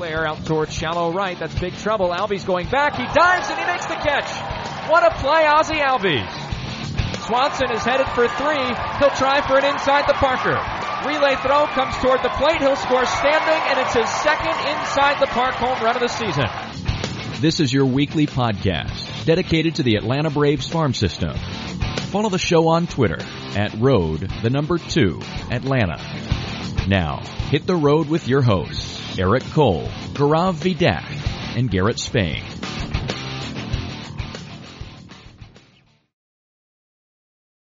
Flare out towards shallow right. That's big trouble. Albies going back. He dives and he makes the catch. What a play, Ozzie Albies. Swanson is headed for three. He'll try for an inside the Parker. Relay throw comes toward the plate. He'll score standing, and it's his second inside the park home run of the season. This is your weekly podcast dedicated to the Atlanta Braves farm system. Follow the show on Twitter at road the number two Atlanta. Now hit the road with your hosts Eric Cole, Gaurav Vidak, and Garrett Spain.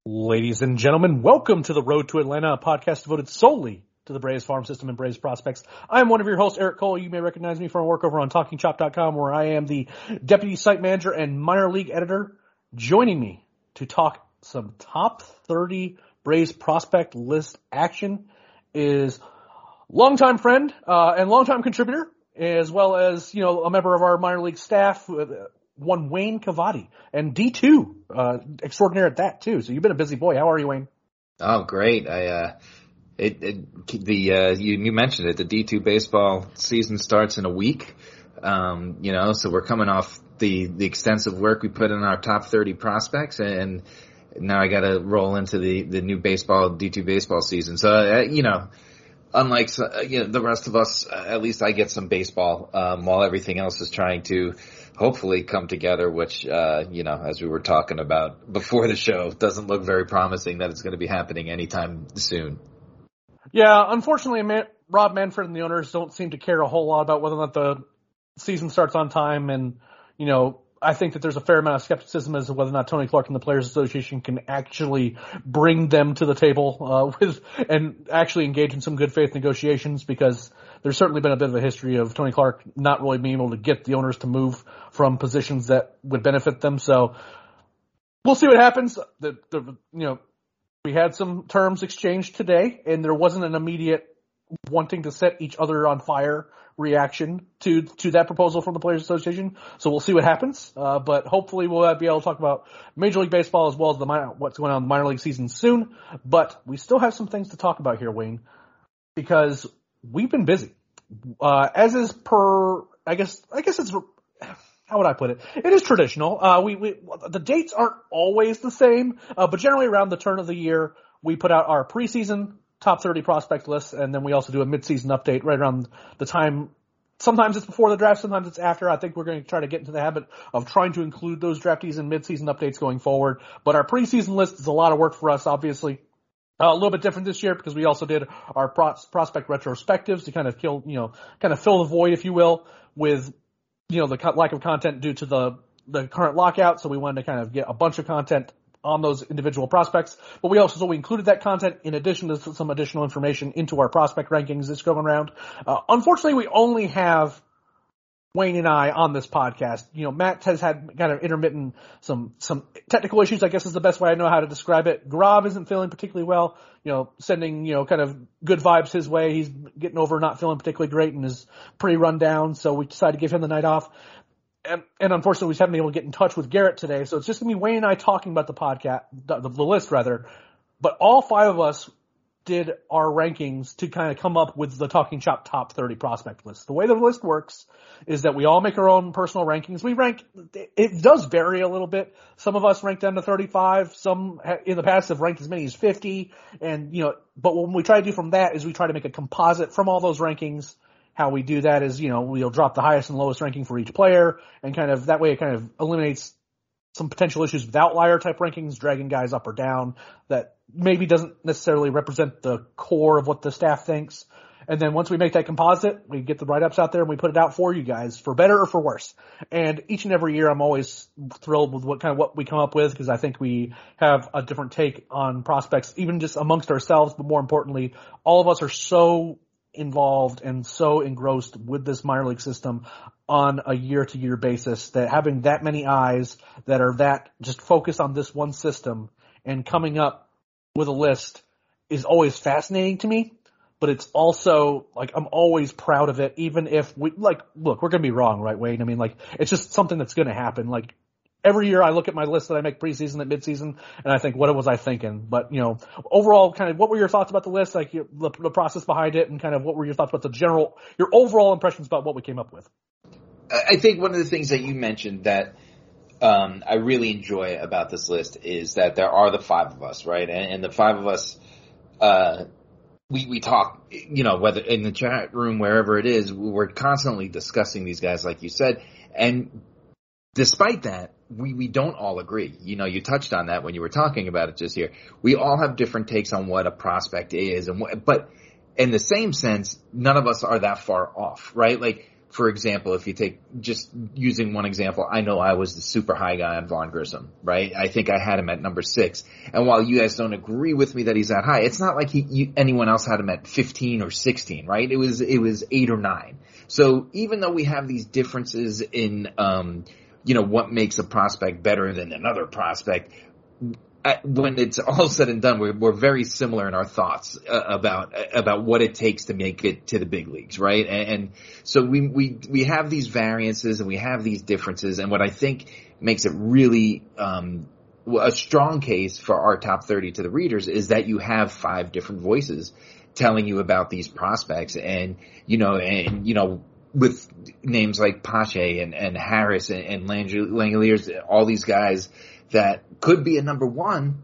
Ladies and gentlemen, welcome to the Road to Atlanta, a podcast devoted solely to the Braves farm system and Braves prospects. I am one of your hosts, Eric Cole. You may recognize me from work over on TalkingChop.com, where I am the deputy site manager and minor league editor. Joining me to talk some top 30 Braves prospect list action is longtime friend uh, and longtime contributor, as well as you know a member of our minor league staff, uh, one Wayne Cavadi, and D two uh, extraordinaire at that too. So you've been a busy boy. How are you, Wayne? Oh, great! I uh, it, it the uh, you you mentioned it. The D two baseball season starts in a week. Um, you know, so we're coming off the the extensive work we put in our top thirty prospects and. Now I got to roll into the, the new baseball D2 baseball season. So, uh, you know, unlike uh, you know, the rest of us, uh, at least I get some baseball um, while everything else is trying to hopefully come together. Which uh, you know, as we were talking about before the show, doesn't look very promising that it's going to be happening anytime soon. Yeah, unfortunately, Man- Rob Manfred and the owners don't seem to care a whole lot about whether or not the season starts on time, and you know, I think that there's a fair amount of skepticism as to whether or not Tony Clark and the Players Association can actually bring them to the table uh, with and actually engage in some good faith negotiations because there's certainly been a bit of a history of Tony Clark not really being able to get the owners to move from positions that would benefit them. So we'll see what happens. The, the you know we had some terms exchanged today, and there wasn't an immediate wanting to set each other on fire reaction to to that proposal from the Players Association. So we'll see what happens. Uh, but hopefully we'll be able to talk about Major League Baseball as well as the minor, what's going on in the minor league season soon. But we still have some things to talk about here, Wayne, because we've been busy. Uh, as is per, I guess, I guess it's, how would I put it? It is traditional. Uh, we, we, the dates aren't always the same, uh, but generally around the turn of the year, we put out our preseason top 30 prospect list, and then we also do a midseason update right around the time. Sometimes it's before the draft, sometimes it's after. I think we're going to try to get into the habit of trying to include those draftees in midseason updates going forward. But our preseason list is a lot of work for us, obviously. Uh, a little bit different this year because we also did our pros- prospect retrospectives to kind of kill, you know, kind of fill the void, if you will, with, you know, the co- lack of content due to the, the current lockout. So we wanted to kind of get a bunch of content on those individual prospects. But we also so we included that content in addition to some additional information into our prospect rankings this going around. Uh, unfortunately, we only have Wayne and I on this podcast. You know, Matt has had kind of intermittent some some technical issues. I guess is the best way I know how to describe it. Grav isn't feeling particularly well. You know, sending you know kind of good vibes his way. He's getting over not feeling particularly great and is pretty run down. So we decided to give him the night off and, and unfortunately, we haven't been able to get in touch with Garrett today. So it's just gonna be Wayne and I talking about the podcast, the, the list rather. But all five of us did our rankings to kind of come up with the Talking Chop top 30 prospect list. The way the list works is that we all make our own personal rankings. We rank, it does vary a little bit. Some of us rank down to 35. Some in the past have ranked as many as 50. And, you know, but what we try to do from that is we try to make a composite from all those rankings how we do that is, you know, we'll drop the highest and lowest ranking for each player and kind of that way it kind of eliminates some potential issues with outlier type rankings, dragging guys up or down that maybe doesn't necessarily represent the core of what the staff thinks. And then once we make that composite, we get the write-ups out there and we put it out for you guys for better or for worse. And each and every year I'm always thrilled with what kind of what we come up with because I think we have a different take on prospects, even just amongst ourselves, but more importantly, all of us are so involved and so engrossed with this minor league system on a year to year basis that having that many eyes that are that just focused on this one system and coming up with a list is always fascinating to me but it's also like I'm always proud of it, even if we like look, we're gonna be wrong, right, Wayne? I mean, like it's just something that's gonna happen. Like every year I look at my list that I make preseason at midseason and I think, what was I thinking? But you know, overall, kind of what were your thoughts about the list, like the, the process behind it, and kind of what were your thoughts about the general, your overall impressions about what we came up with? I think one of the things that you mentioned that um, I really enjoy about this list is that there are the five of us, right? And, and the five of us, uh, we, we talk, you know, whether in the chat room, wherever it is, we're constantly discussing these guys, like you said. And despite that, we, we don't all agree. You know, you touched on that when you were talking about it just here. We all have different takes on what a prospect is and what, but in the same sense, none of us are that far off, right? Like, for example, if you take just using one example, I know I was the super high guy on Vaughn Grissom, right? I think I had him at number six. And while you guys don't agree with me that he's that high, it's not like he, you, anyone else had him at 15 or 16, right? It was, it was eight or nine. So even though we have these differences in, um, you know, what makes a prospect better than another prospect, when it's all said and done, we're, we're very similar in our thoughts uh, about about what it takes to make it to the big leagues, right? And, and, so we we we have these variances and we have these differences, and what I think makes it really um, a strong case for our top thirty to the readers is that you have five different voices telling you about these prospects, and you know, and you know. With names like Pache and, and Harris and, and Langeliers, all these guys that could be a number one,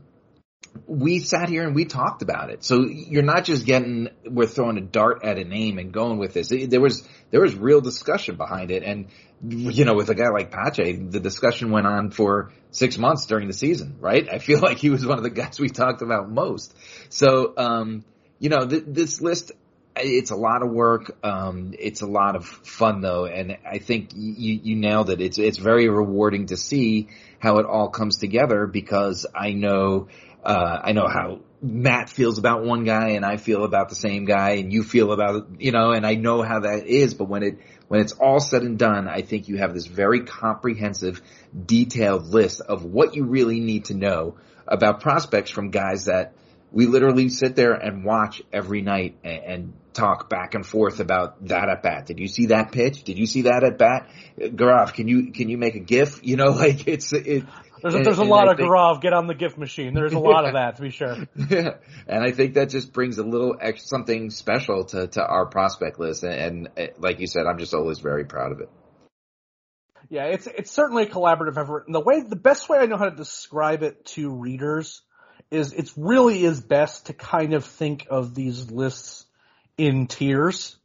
we sat here and we talked about it. So you're not just getting, we're throwing a dart at a name and going with this. There was, there was real discussion behind it. And, you know, with a guy like Pache, the discussion went on for six months during the season, right? I feel like he was one of the guys we talked about most. So, um, you know, th- this list, it's a lot of work. Um, it's a lot of fun though. And I think you, you nailed it. It's, it's very rewarding to see how it all comes together because I know, uh, I know how Matt feels about one guy and I feel about the same guy and you feel about, you know, and I know how that is, but when it, when it's all said and done, I think you have this very comprehensive, detailed list of what you really need to know about prospects from guys that we literally sit there and watch every night and, and talk back and forth about that at bat. Did you see that pitch? Did you see that at bat? Gaurav, can you can you make a GIF? You know, like it's it. There's a, there's a lot of think, Gaurav get on the GIF machine. There's a lot yeah. of that to be sure. Yeah, and I think that just brings a little extra, something special to to our prospect list. And, and eh, like you said, I'm just always very proud of it. Yeah, it's it's certainly a collaborative effort. And the way the best way I know how to describe it to readers is it really is best to kind of think of these lists in tiers,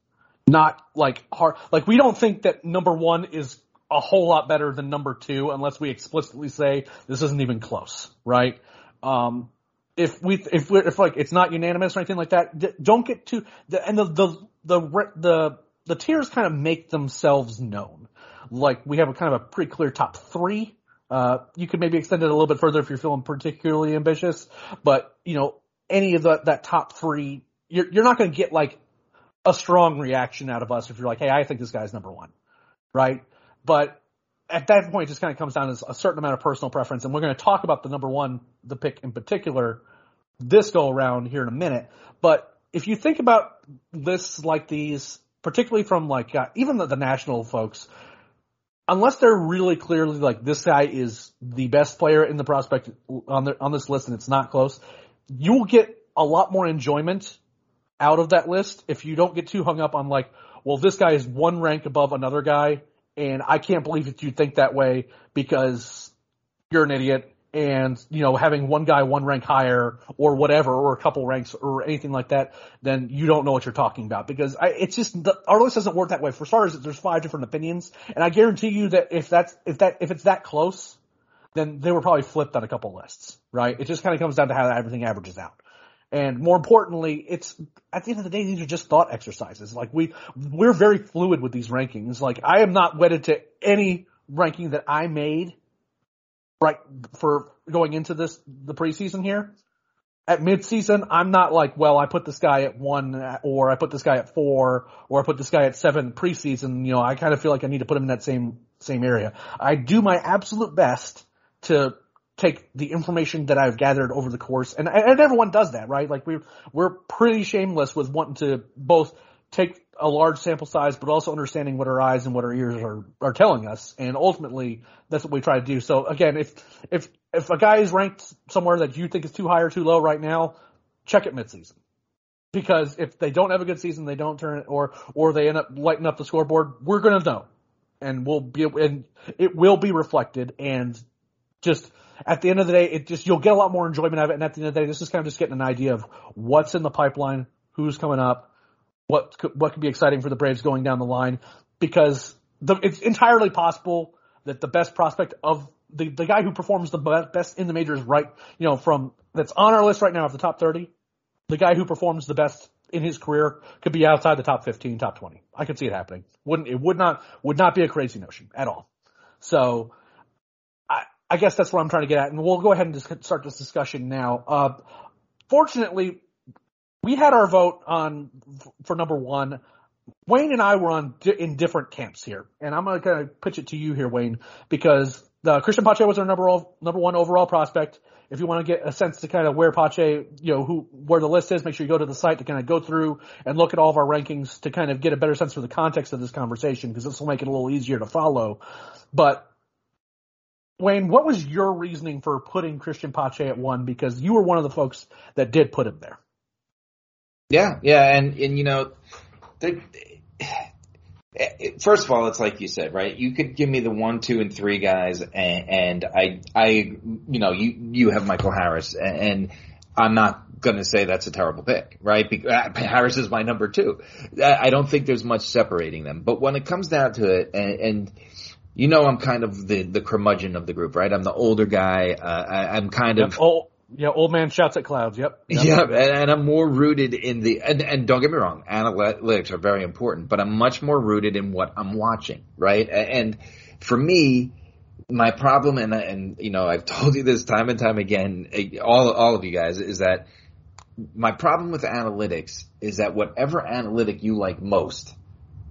not like hard, like we don't think that number one is a whole lot better than number two unless we explicitly say this isn't even close, right? Um, if we, if we, if like it's not unanimous or anything like that, don't get too, the, and the, the, the, the, the tiers kind of make themselves known. Like we have a kind of a pretty clear top three uh, you could maybe extend it a little bit further if you're feeling particularly ambitious, but you know, any of the, that top three, you're, you're not going to get like a strong reaction out of us if you're like, hey, I think this guy's number one, right? But at that point, it just kind of comes down to a certain amount of personal preference, and we're going to talk about the number one, the pick in particular, this go around here in a minute. But if you think about lists like these, particularly from like uh, even the, the national folks, unless they're really clearly like this guy is the best player in the prospect on the, on this list and it's not close, you will get a lot more enjoyment out of that list if you don't get too hung up on like, well, this guy is one rank above another guy and I can't believe that you think that way because you're an idiot and you know having one guy one rank higher or whatever or a couple ranks or anything like that then you don't know what you're talking about because I, it's just the, our list doesn't work that way for starters there's five different opinions and i guarantee you that if that's if that if it's that close then they were probably flipped on a couple lists, right? It just kind of comes down to how everything averages out. And more importantly, it's at the end of the day, these are just thought exercises. Like we, we're very fluid with these rankings. Like I am not wedded to any ranking that I made right for going into this, the preseason here. At midseason, I'm not like, well, I put this guy at one or I put this guy at four or I put this guy at seven preseason. You know, I kind of feel like I need to put him in that same, same area. I do my absolute best to take the information that I've gathered over the course, and, and everyone does that, right? Like we're we're pretty shameless with wanting to both take a large sample size, but also understanding what our eyes and what our ears are are telling us, and ultimately that's what we try to do. So again, if if if a guy is ranked somewhere that you think is too high or too low right now, check it midseason. Because if they don't have a good season, they don't turn it, or or they end up lighting up the scoreboard, we're gonna know, and we'll be and it will be reflected, and just at the end of the day, it just you'll get a lot more enjoyment out of it. And at the end of the day, this is kind of just getting an idea of what's in the pipeline, who's coming up, what could, what could be exciting for the Braves going down the line. Because the, it's entirely possible that the best prospect of the the guy who performs the best in the majors, right, you know, from that's on our list right now of the top thirty, the guy who performs the best in his career could be outside the top 15, top 20. I could see it happening. Wouldn't, it would not, would not be a crazy notion at all. So I guess that's what I'm trying to get at, and we'll go ahead and just start this discussion now. Uh, fortunately, we had our vote on for number one. Wayne and I were on in different camps here, and I'm going to pitch it to you here, Wayne, because the Cristian Pache was our number number one overall prospect. If you want to get a sense to kind of where Pache, you know, who where the list is, make sure you go to the site to kind of go through and look at all of our rankings to kind of get a better sense for the context of this conversation, because this will make it a little easier to follow. But Wayne, what was your reasoning for putting Cristian Pache at one? Because you were one of the folks that did put him there. Yeah, yeah, and and you know, first of all, it's like you said, right? You could give me the one, two, and three guys, and, and I, I, you know, you you have Michael Harris, and, and I'm not going to say that's a terrible pick, right? Because uh, Harris is my number two. I don't think there's much separating them, but when it comes down to it, and, and you know I'm kind of the the curmudgeon of the group, right? I'm the older guy. Uh, I, am kind yep. of oh yeah, old man shouts at clouds. Yep. Yep. And, and, I'm more rooted in the and, and don't get me wrong, analytics are very important, but I'm much more rooted in what I'm watching, right? And for me, my problem, and and you know I've told you this time and time again, all all of you guys, is that my problem with analytics is that whatever analytic you like most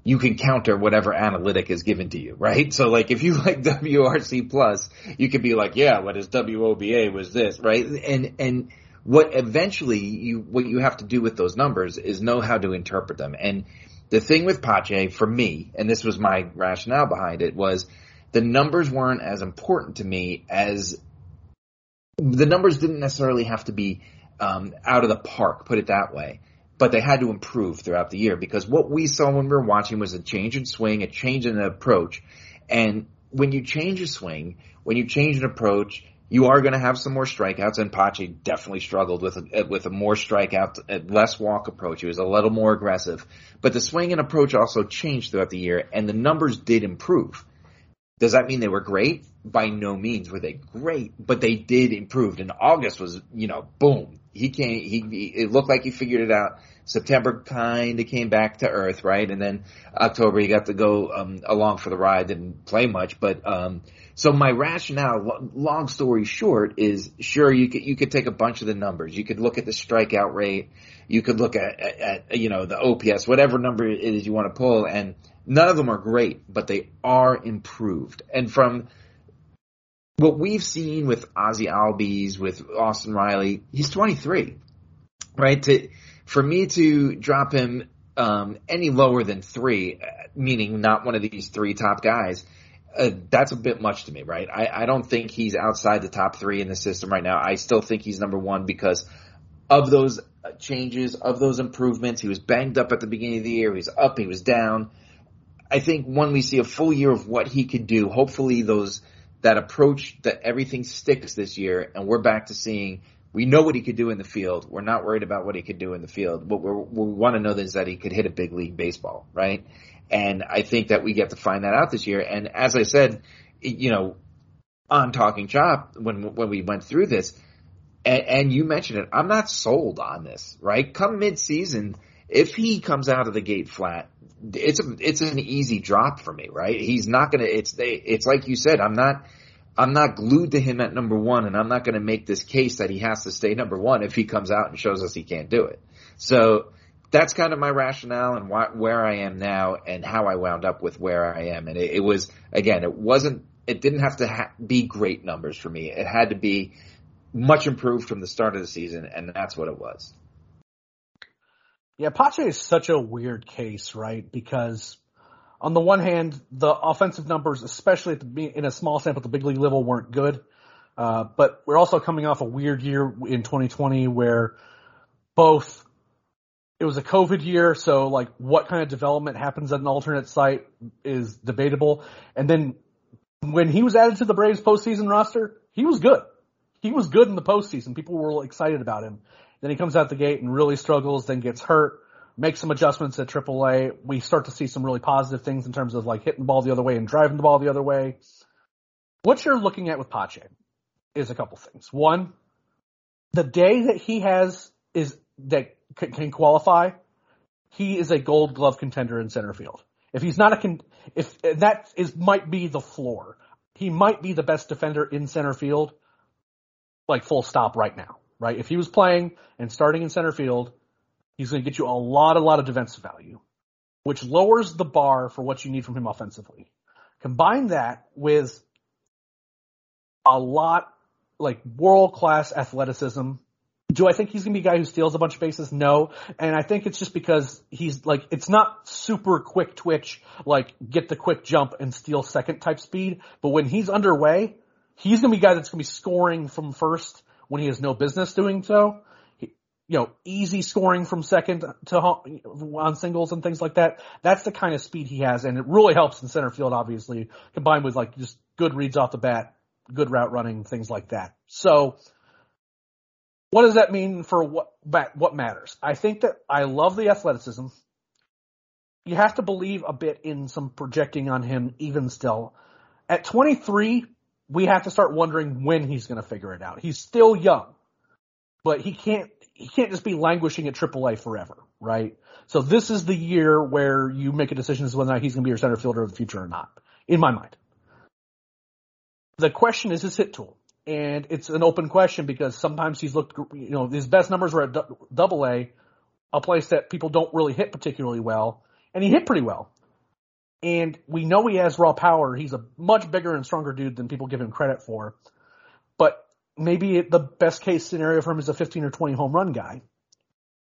you can counter whatever analytic is given to you, right? So like if you like WRC plus, you could be like, yeah, what is WOBA was this, right? And, and what eventually you, what you have to do with those numbers is know how to interpret them. And the thing with Pache for me, and this was my rationale behind it was the numbers weren't as important to me as the numbers didn't necessarily have to be um, out of the park, put it that way but they had to improve throughout the year because what we saw when we were watching was a change in swing, a change in approach. And when you change a swing, when you change an approach, you are going to have some more strikeouts, and Pache definitely struggled with a, with a more strikeout, less walk approach. He was a little more aggressive, but the swing and approach also changed throughout the year, and the numbers did improve. Does that mean they were great? By no means were they great, but they did improve. And August was, you know, boom. He came, he, he it looked like he figured it out. September kind of came back to earth, right? And then October he got to go, um, along for the ride, didn't play much, but, um, so my rationale, long story short, is sure you could you could take a bunch of the numbers. You could look at the strikeout rate. You could look at, at, at you know the OPS, whatever number it is you want to pull, and None of them are great, but they are improved. And from what we've seen with Ozzie Albies, with Austin Riley, he's 23, right? To, for me to drop him um, any lower than three, meaning not one of these three top guys, uh, that's a bit much to me, right? I, I don't think he's outside the top three in the system right now. I still think he's number one because of those changes, of those improvements. He was banged up at the beginning of the year. He was up, he was down. I think when we see a full year of what he could do, hopefully those that approach that everything sticks this year, and we're back to seeing we know what he could do in the field. We're not worried about what he could do in the field. What we want to know is that he could hit a big league baseball, right? And I think that we get to find that out this year. And as I said, you know, on Talking Chop when when we went through this, and, and you mentioned it. I'm not sold on this. Right, come mid season, if he comes out of the gate flat, it's a it's an easy drop for me. Right, he's not gonna. It's they. it's like you said. I'm not. I'm not glued to him at number one, and I'm not going to make this case that he has to stay number one if he comes out and shows us he can't do it. So that's kind of my rationale and why, where I am now and how I wound up with where I am. And it, it was, again, it wasn't, it didn't have to ha- be great numbers for me. It had to be much improved from the start of the season, and that's what it was. Yeah, Pache is such a weird case, right? Because on the one hand, the offensive numbers, especially the, in a small sample at the big league level, weren't good. Uh, but we're also coming off a weird year in 2020 where both it was a COVID year, so like what kind of development happens at an alternate site is debatable. And then when he was added to the Braves postseason roster, he was good. He was good in the postseason. People were excited about him. Then he comes out the gate and really struggles, then gets hurt, makes some adjustments at AAA. We start to see some really positive things in terms of like hitting the ball the other way and driving the ball the other way. What you're looking at with Pache is a couple things. One, the day that he has is that can qualify, he is a Gold Glove contender in center field. If he's not a con- if that is might be the floor, he might be the best defender in center field. Like full stop right now, right? If he was playing and starting in center field, he's going to get you a lot, a lot of defensive value, which lowers the bar for what you need from him offensively. Combine that with a lot like world class athleticism do I think he's gonna be a guy who steals a bunch of bases? No. And I think it's just because he's like, it's not super quick twitch, like get the quick jump and steal second type speed. But when he's underway, he's gonna be a guy that's gonna be scoring from first when he has no business doing so. He, you know, easy scoring from second to on singles and things like that. That's the kind of speed he has, and it really helps in center field, obviously, combined with like just good reads off the bat, good route running, things like that. So, what does that mean for what what matters? I think that I love the athleticism. You have to believe a bit in some projecting on him even still. At 23, we have to start wondering when he's going to figure it out. He's still young, but he can't he can't just be languishing at AAA forever, right? So this is the year where you make a decision as to whether or not he's going to be your center fielder of the future or not, in my mind. The question is his hit tool and it's an open question because sometimes he's looked, you know, his best numbers were at double A, a place that people don't really hit particularly well, and he hit pretty well. And we know he has raw power. He's a much bigger and stronger dude than people give him credit for. But maybe the best case scenario for him is a 15 or 20 home run guy.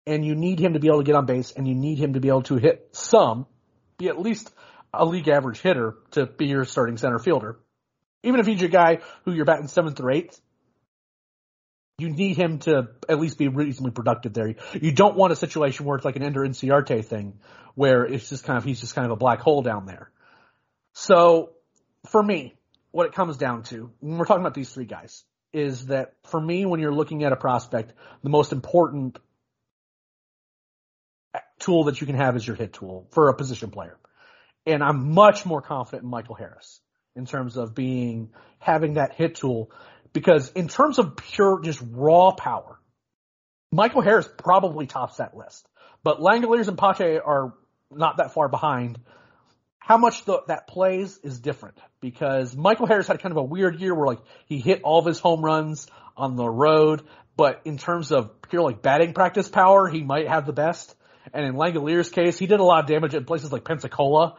And you need him to be able to get on base and you need him to be able to hit some, be at least a league average hitter to be your starting center fielder. Even if he's your guy who you're batting seventh or eighth, you need him to at least be reasonably productive there. You don't want a situation where it's like an Ender Inciarte thing, where it's just kind of he's just kind of a black hole down there. So for me, what it comes down to, when we're talking about these three guys, is that for me, when you're looking at a prospect, the most important tool that you can have is your hit tool for a position player. And I'm much more confident in Michael Harris in terms of being having that hit tool because in terms of pure just raw power, Michael Harris probably tops that list. But Langeliers and Pache are not that far behind. How much the, that plays is different because Michael Harris had kind of a weird year where like he hit all of his home runs on the road, but in terms of pure like batting practice power, he might have the best. And in Langeliers' case, he did a lot of damage in places like Pensacola,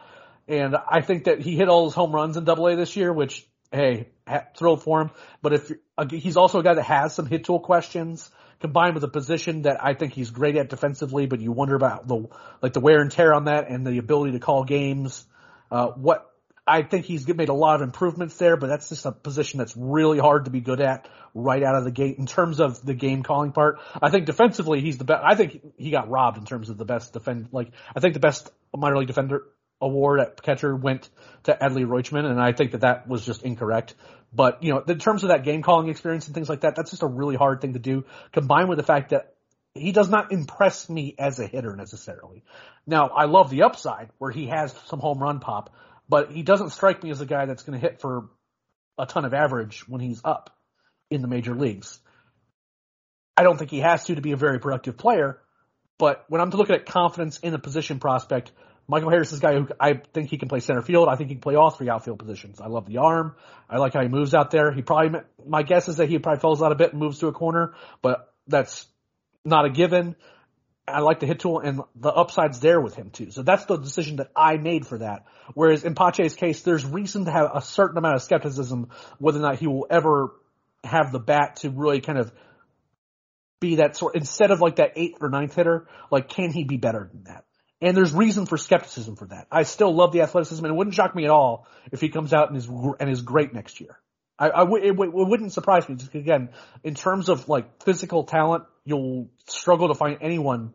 and I think that he hit all his home runs in Double A this year, which hey, thrilled for him. But if he's also a guy that has some hit tool questions combined with a position that I think he's great at defensively, but you wonder about the like the wear and tear on that and the ability to call games. Uh, what I think he's made a lot of improvements there, but that's just a position that's really hard to be good at right out of the gate in terms of the game calling part. I think defensively he's the best. I think he got robbed in terms of the best defend. Like I think the best minor league defender award at catcher went to Adley Rutschman, and I think that that was just incorrect. But you know, in terms of that game calling experience and things like that, that's just a really hard thing to do. Combined with the fact that he does not impress me as a hitter necessarily. Now, I love the upside where he has some home run pop, but he doesn't strike me as a guy that's going to hit for a ton of average when he's up in the major leagues. I don't think he has to to be a very productive player, but when I'm looking at confidence in a position prospect, Michael Harris is a guy who I think he can play center field. I think he can play all three outfield positions. I love the arm. I like how he moves out there. He probably, my guess is that he probably falls out a bit and moves to a corner, but that's not a given. I like the hit tool and the upside's there with him too. So that's the decision that I made for that. Whereas in Pache's case, there's reason to have a certain amount of skepticism whether or not he will ever have the bat to really kind of be that sort, instead of like that eighth or ninth hitter, like can he be better than that? And there's reason for skepticism for that. I still love the athleticism and it wouldn't shock me at all if he comes out and is, and is great next year. I, it, it wouldn't surprise me. Just again, in terms of like physical talent, you'll struggle to find anyone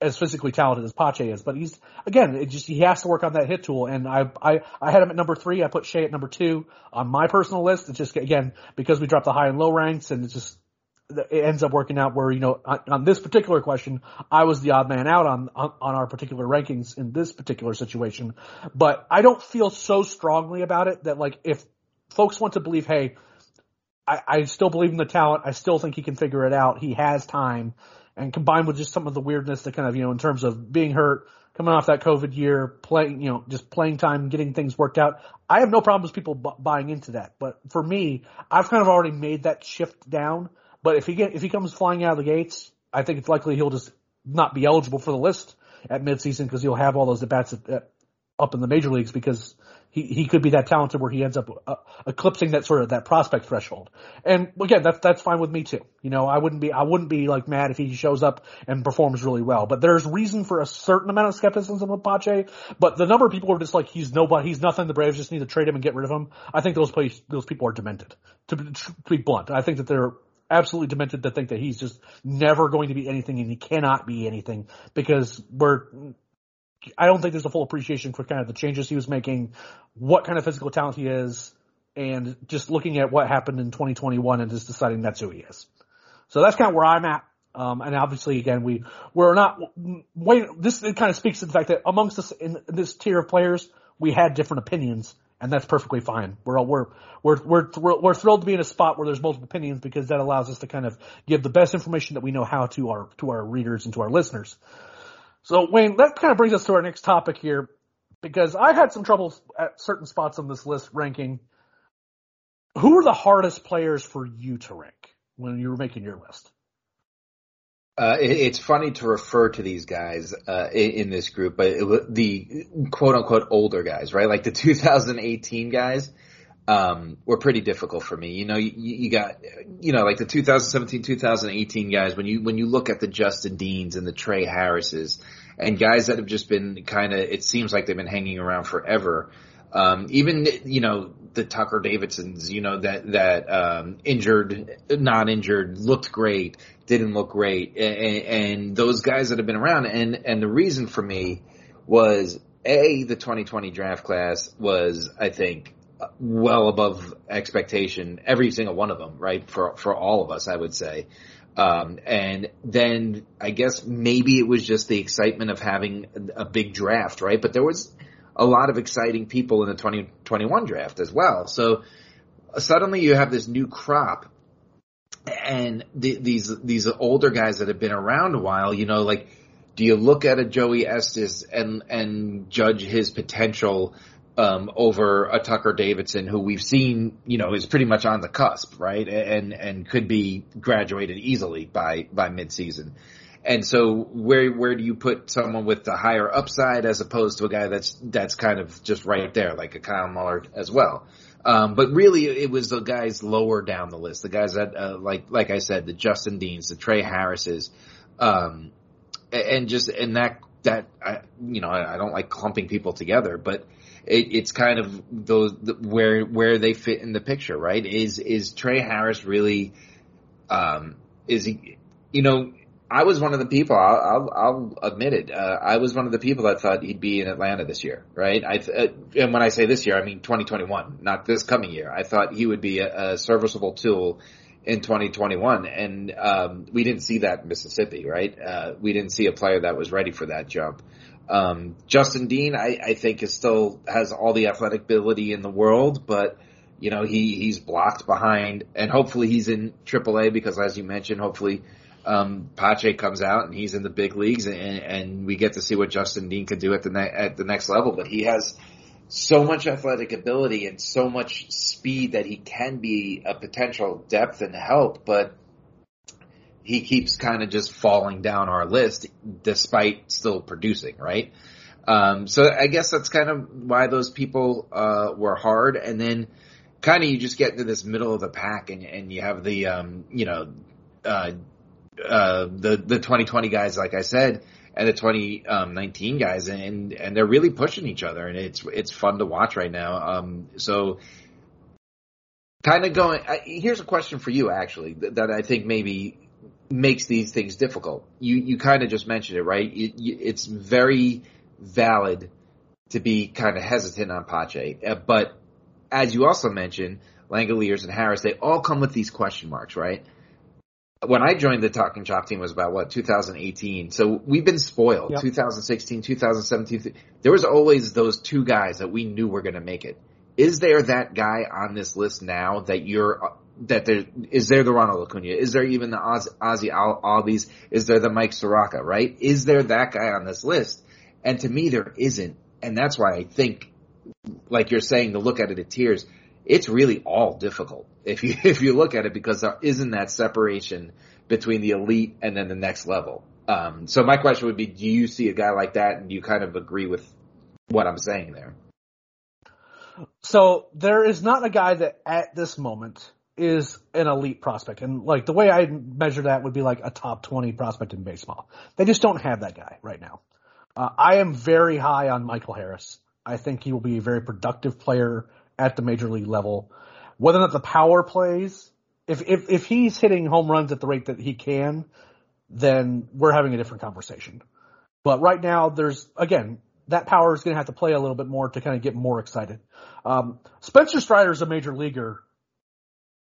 as physically talented as Pache is. But he's again, it just he has to work on that hit tool. And I I I had him at number three. I put Shea at number two on my personal list. It's just again because we dropped the high and low ranks, and it's just it ends up working out where you know on, on this particular question I was the odd man out on, on on our particular rankings in this particular situation. But I don't feel so strongly about it that like if folks want to believe, hey, I, I still believe in the talent. I still think he can figure it out. He has time. And combined with just some of the weirdness that kind of, you know, in terms of being hurt, coming off that COVID year, playing, you know, just playing time, getting things worked out. I have no problems people buying into that. But for me, I've kind of already made that shift down. But if he get, if he comes flying out of the gates, I think it's likely he'll just not be eligible for the list at midseason because he'll have all those at bats up in the major leagues because he, he could be that talented where he ends up uh, eclipsing that sort of that prospect threshold. And again, that's that's fine with me too. You know, I wouldn't be I wouldn't be like mad if he shows up and performs really well. But there's reason for a certain amount of skepticism with Pache. But the number of people who are just like he's nobody, he's nothing. The Braves just need to trade him and get rid of him. I think those place, those people are demented. To, to be blunt, I think that they're absolutely demented to think that he's just never going to be anything and he cannot be anything because we're I don't think there's a full appreciation for kind of the changes he was making, what kind of physical talent he is, and just looking at what happened in 2021 and just deciding that's who he is. So that's kind of where I'm at. Um, and obviously, again, we we're not wait. This kind of speaks to the fact that amongst us in this tier of players, we had different opinions, and that's perfectly fine. We're all, we're we're we're we're thrilled to be in a spot where there's multiple opinions because that allows us to kind of give the best information that we know how to our to our readers and to our listeners. So Wayne, that kind of brings us to our next topic here, because I had some trouble at certain spots on this list ranking. Who are the hardest players for you to rank when you were making your list? Uh, it, it's funny to refer to these guys uh, in, in, this group, but it, the quote unquote older guys, right? Like the 2018 guys um, were pretty difficult for me. You know, you, you got, you know, like the 2017, 2018 guys, when you, when you look at the Justin Deans and the Trey Harrises and guys that have just been kind of, it seems like they've been hanging around forever. Um, even, you know, the Tucker Davidsons, you know, that, that, um, injured, not injured, looked great, didn't look great. And, and those guys that have been around and, and the reason for me was a, the 2020 draft class was, I think, well above expectation, every single one of them, right? For, for all of us, I would say. Um, and then I guess maybe it was just the excitement of having a, big draft, right? But there was a lot of exciting people in the 2021 draft as well. So suddenly you have this new crop and the, these, these older guys that have been around a while, you know, like, do you look at a Joey Estes and, and judge his potential um, over a Tucker Davidson who we've seen, you know, is pretty much on the cusp, right? And, and could be graduated easily by, by midseason. And so where, where do you put someone with the higher upside as opposed to a guy that's, that's kind of just right there, like a Kyle Muller as well? Um, but really it was the guys lower down the list, the guys that, uh, like, like I said, the Justin Deans, the Trey Harrises, um, and just, and that, that, I, you know, I, I don't like clumping people together, but, it, it's kind of those where where they fit in the picture, right? Is is Trey Harris really? Um, is he? You know, I was one of the people. I'll, I'll, I'll admit it. Uh, I was one of the people that thought he'd be in Atlanta this year, right? I uh, and when I say this year, I mean 2021, not this coming year. I thought he would be a, a serviceable tool in 2021, and um, we didn't see that in Mississippi, right? Uh, we didn't see a player that was ready for that jump. Um, Justin Dean, I, I, think is still has all the athletic ability in the world, but you know, he, he's blocked behind and hopefully he's in AAA because as you mentioned, hopefully, um, Pache comes out and he's in the big leagues and, and we get to see what Justin Dean could do at the at the next level. But he has so much athletic ability and so much speed that he can be a potential depth and help, but he keeps kind of just falling down our list despite still producing, right? Um, so I guess that's kind of why those people, uh, were hard. And then kind of you just get to this middle of the pack and, and you have the, um, you know, uh, uh, the, the 2020 guys, like I said, and the 2019 um, guys and, and they're really pushing each other and it's, it's fun to watch right now. Um, so kind of going, I, here's a question for you actually that, that I think maybe makes these things difficult. You you kind of just mentioned it, right? It, it's very valid to be kind of hesitant on Pache, uh, but as you also mentioned, Langeliers and Harris, they all come with these question marks, right? When I joined the Talking Chop team was about what 2018, so we've been spoiled. Yep. 2016, 2017, there was always those two guys that we knew were going to make it. Is there that guy on this list now that you're that there is there the Ronald Acuna? Is there even the Oz, Ozzie Al- Albies? Is there the Mike Soroka? Right? Is there that guy on this list? And to me, there isn't, and that's why I think, like you're saying, to look at it at tiers, it's really all difficult if you if you look at it because there isn't that separation between the elite and then the next level. Um, so my question would be, do you see a guy like that, and do you kind of agree with what I'm saying there? So there is not a guy that at this moment is an elite prospect. And like the way I measure that would be like a top 20 prospect in baseball. They just don't have that guy right now. Uh, I am very high on Michael Harris. I think he will be a very productive player at the major league level. Whether or not the power plays, if, if, if he's hitting home runs at the rate that he can, then we're having a different conversation. But right now, there's, again, that power is going to have to play a little bit more to kind of get more excited. Um, Spencer Strider is a major leaguer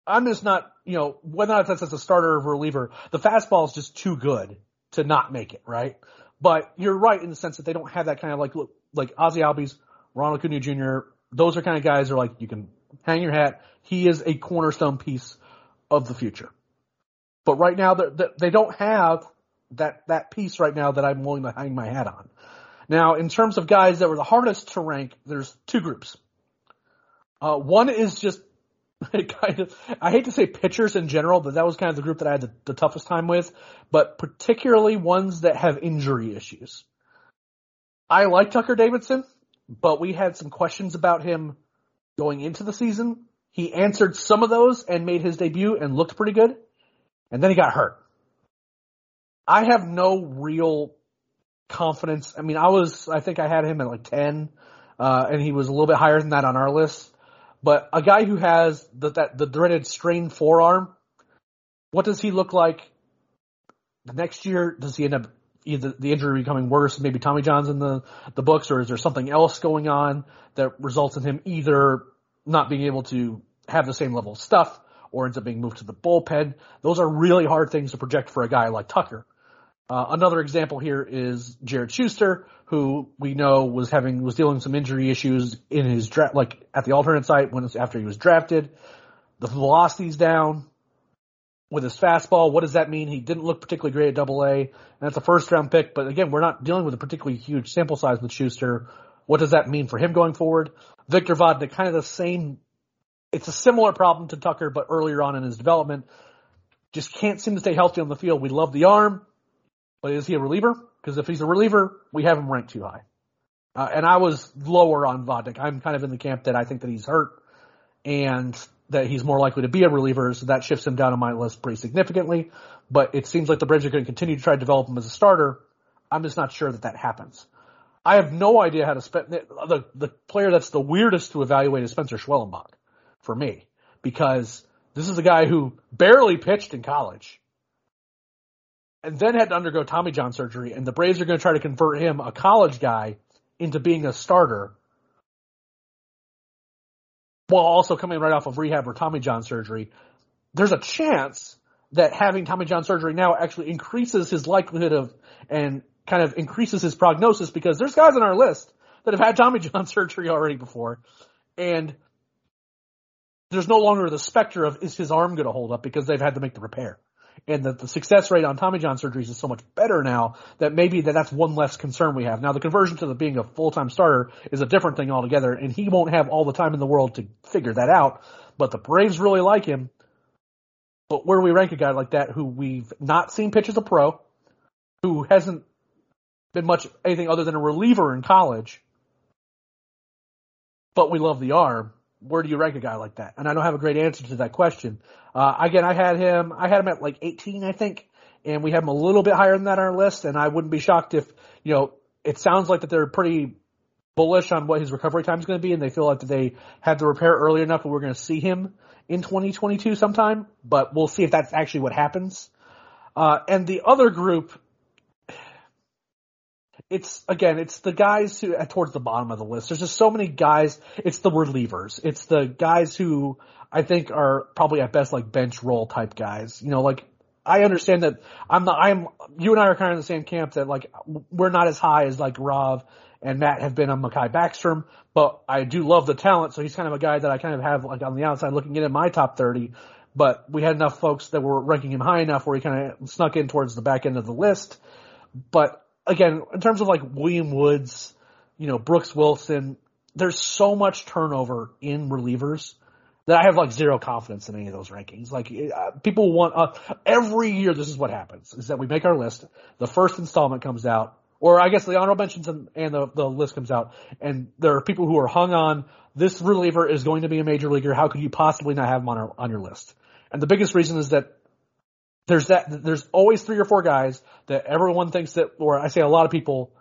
I'm just not, you know, whether or not that's as a starter or reliever, the fastball is just too good to not make it, right? But you're right in the sense that they don't have that kind of like, look, like Ozzie Albies, Ronald Acuna Jr., those are kind of guys that are like, you can hang your hat. He is a cornerstone piece of the future. But right now, they don't have that, that piece right now that I'm willing to hang my hat on. Now, in terms of guys that were the hardest to rank, there's two groups. Uh, one is just kind of, I hate to say pitchers in general, but that was kind of the group that I had the, the toughest time with, but particularly ones that have injury issues. I like Tucker Davidson, but we had some questions about him going into the season. He answered some of those and made his debut and looked pretty good. And then he got hurt. I have no real confidence. I mean, I was, I think I had him at like 10, uh, and he was a little bit higher than that on our list. But a guy who has the, that, the dreaded strained forearm, what does he look like the next year? Does he end up either the injury becoming worse, maybe Tommy John's in the, the books, or is there something else going on that results in him either not being able to have the same level of stuff or ends up being moved to the bullpen? Those are really hard things to project for a guy like Tucker. Uh, another example here is Jared Schuster, who we know was having was dealing with some injury issues in his draft, like at the alternate site when after he was drafted. The velocity's down with his fastball. What does that mean? He didn't look particularly great at Double A, and that's a first round pick. But again, we're not dealing with a particularly huge sample size with Schuster. What does that mean for him going forward? Victor Vodnik, kind of the same. It's a similar problem to Tucker, but earlier on in his development, just can't seem to stay healthy on the field. We love the arm, but is he a reliever? Because if he's a reliever, we have him ranked too high. Uh, and I was lower on Vodnik. I'm kind of in the camp that I think that he's hurt and that he's more likely to be a reliever, so that shifts him down on my list pretty significantly. But it seems like the Braves are going to continue to try to develop him as a starter. I'm just not sure that that happens. I have no idea how to spend the the player that's the weirdest to evaluate is Spencer Schwellenbach for me because this is a guy who barely pitched in college and then had to undergo Tommy John surgery, and the Braves are going to try to convert him, a college guy, into being a starter, while also coming right off of rehab or Tommy John surgery. There's a chance that having Tommy John surgery now actually increases his likelihood of and kind of increases his prognosis because there's guys on our list that have had Tommy John surgery already before, and there's no longer the specter of is his arm going to hold up because they've had to make the repair. And that the success rate on Tommy John surgeries is so much better now that maybe that that's one less concern we have. Now the conversion to the being a full-time starter is a different thing altogether and he won't have all the time in the world to figure that out. But the Braves really like him. But where do we rank a guy like that who we've not seen pitch as a pro, who hasn't been much anything other than a reliever in college, but we love the arm. Where do you rank a guy like that? And I don't have a great answer to that question. Uh, again, I had him, I had him at like 18, I think, and we have him a little bit higher than that on our list. And I wouldn't be shocked if, you know, it sounds like that they're pretty bullish on what his recovery time is going to be, and they feel like that they had the repair early enough, and we're going to see him in 2022 sometime. But we'll see if that's actually what happens. Uh, and the other group it's again, it's the guys who towards the bottom of the list. There's just so many guys. It's the relievers. It's the guys who I think are probably at best like bench role type guys. You know, like I understand that I'm not. I'm you and I are kind of in the same camp that like we're not as high as like Rob and Matt have been on Mahki Backstrom, but I do love the talent. So he's kind of a guy that I kind of have like on the outside looking in at my top 30. But we had enough folks that were ranking him high enough where he kind of snuck in towards the back end of the list. But again, in terms of like William Woods, you know, Brooks Wilson, there's so much turnover in relievers that I have like zero confidence in any of those rankings. Like uh, people want uh, every year. This is what happens: is that we make our list. The first installment comes out, or I guess the honorable mentions and, and the the list comes out, and there are people who are hung on. This reliever is going to be a major leaguer. How could you possibly not have him on, our, on your list? And the biggest reason is that there's that there's always three or four guys that everyone thinks that or I say a lot of people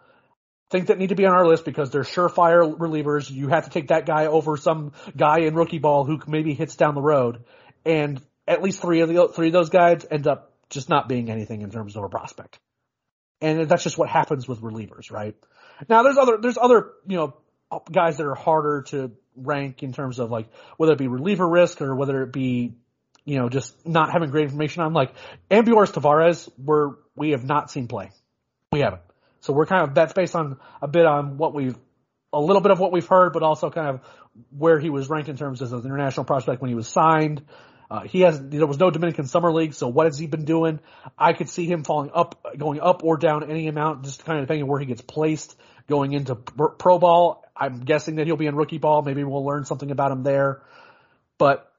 think that need to be on our list because they're surefire relievers. You have to take that guy over some guy in rookie ball who maybe hits down the road. And at least three of the three of those guys end up just not being anything in terms of a prospect. And that's just what happens with relievers, right? Now there's other there's other, you know, guys that are harder to rank in terms of like whether it be reliever risk or whether it be you know, just not having great information on. Like Ambioris Tavarez, where we have not seen play. We haven't. So we're kind of that's based on a bit on what we've a little bit of what we've heard, but also kind of where he was ranked in terms of an international prospect when he was signed. Uh, he has there was no Dominican Summer League, so what has he been doing? I could see him falling up, going up or down any amount, just kind of depending on where he gets placed going into pro ball. I'm guessing that he'll be in rookie ball. Maybe we'll learn something about him there. But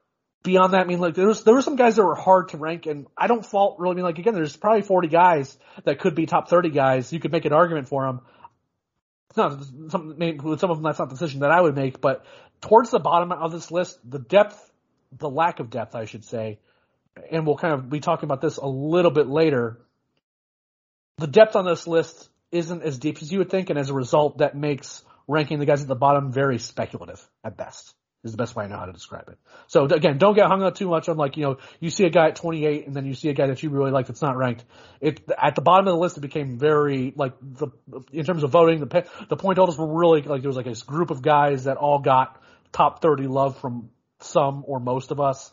beyond that, I mean, like there was there were some guys that were hard to rank, and I don't fault really. I mean, like again, there's probably 40 guys that could be top 30 guys. You could make an argument for them. It's not some with some of them. That's not the decision that I would make, but towards the bottom of this list, the depth, the lack of depth, I should say, and we'll kind of be talking about this a little bit later. The depth on this list isn't as deep as you would think, and as a result, that makes ranking the guys at the bottom very speculative at best is the best way I know how to describe it. So again, don't get hung up too much on like, you know, you see a guy at 28 and then you see a guy that you really like that's not ranked. It, at the bottom of the list, it became very, like, the, in terms of voting, the, the point totals were really, like, there was like this group of guys that all got top 30 love from some or most of us.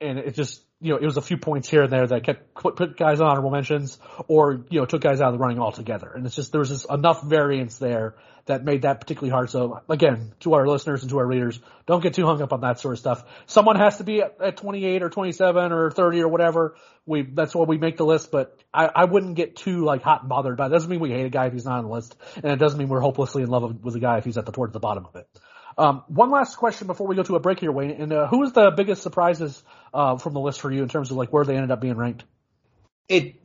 And it just, you know, it was a few points here and there that kept put guys on honorable mentions or, you know, took guys out of the running altogether. And it's just, there was just enough variance there that made that particularly hard. So again, to our listeners and to our readers, don't get too hung up on that sort of stuff. Someone has to be at, at 28 or 27 or 30 or whatever. We, that's why we make the list, but I, I wouldn't get too like hot and bothered by it. it. Doesn't mean we hate a guy if he's not on the list. And it doesn't mean we're hopelessly in love with a guy if he's at the, towards the bottom of it. Um, one last question before we go to a break here, Wayne. And uh, who was the biggest surprises uh, from the list for you in terms of like where they ended up being ranked? It,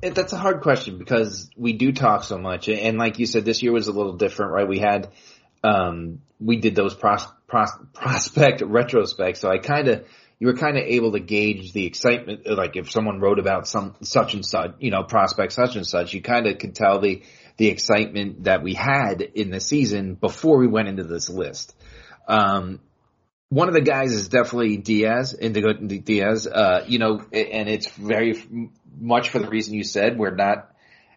it that's a hard question because we do talk so much, and like you said, this year was a little different, right? We had um, we did those pros, pros, prospect retrospects, so I kind of you were kind of able to gauge the excitement. Like if someone wrote about some such and such, you know, prospect such and such, you kind of could tell the the excitement that we had in the season before we went into this list. Um, one of the guys is definitely Diaz, Indigo Diaz. Uh, you know, and it's very much for the reason you said. We're not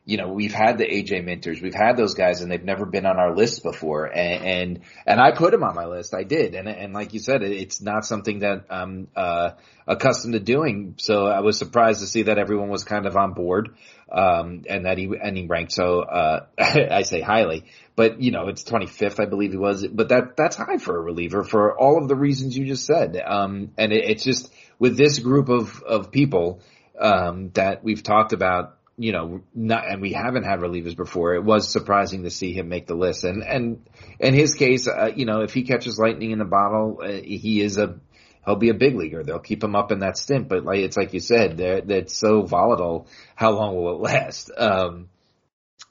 you know, we've had the AJ Minters, we've had those guys and they've never been on our list before. And, and, and I put them on my list. I did. And, and like you said, it's not something that I'm, uh, accustomed to doing. So I was surprised to see that everyone was kind of on board. Um, and that he, and he ranked so, uh, I say highly, but you know, it's 25th, I believe he was, but that, that's high for a reliever for all of the reasons you just said. Um, and it, it's just with this group of, of people, um, that we've talked about you know, not, and we haven't had relievers before. It was surprising to see him make the list. And, and in his case, uh, you know, if he catches lightning in the bottle, uh, he is a, he'll be a big leaguer. They'll keep him up in that stint. But like, it's like you said, that's so volatile. How long will it last? Um,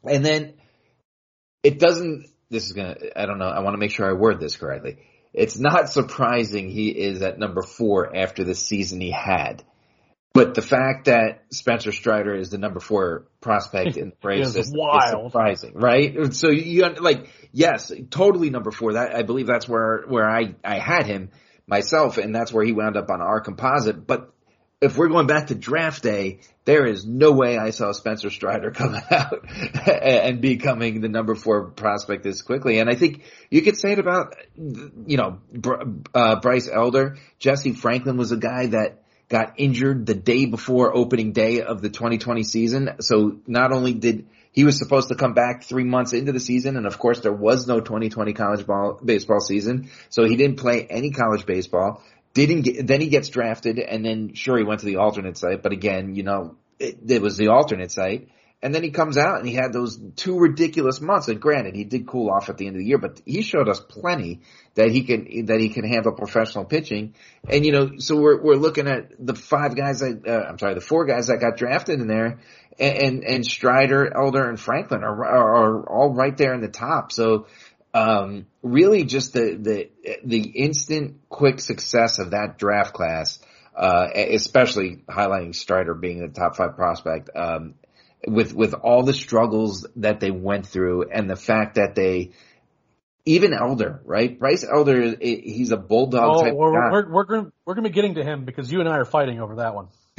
and then it doesn't, this is gonna, I don't know, I want to make sure I word this correctly. It's not surprising he is at number four after the season he had but the fact that Spencer Strider is the number four prospect in the Braves is, wild. is surprising, right? So you like, yes, totally number four. That I believe that's where where I I had him myself, and that's where he wound up on our composite. But if we're going back to draft day, there is no way I saw Spencer Strider coming out and becoming the number four prospect this quickly. And I think you could say it about, you know, uh, Bryce Elder. Jesse Franklin was a guy that got injured the day before opening day of the 2020 season. So not only did he was supposed to come back three months into the season, and of course there was no 2020 college ball, baseball season, so he didn't play any college baseball. Didn't get, then he gets drafted, and then sure he went to the alternate site, but again, you know, it, it was the alternate site. And then he comes out and he had those two ridiculous months. And granted, he did cool off at the end of the year, but he showed us plenty that he can that he can handle professional pitching. And you know, so we're we're looking at the five guys that uh, I'm sorry, the four guys that got drafted in there, and and, and Strider, Elder, and Franklin are, are, are all right there in the top. So um, really, just the the the instant quick success of that draft class. Uh, especially highlighting Strider being the top five prospect, um, with with all the struggles that they went through and the fact that they even Elder, right? Bryce Elder, he's a bulldog oh, type we're, guy. We're we're going we're going to be getting to him because you and I are fighting over that one.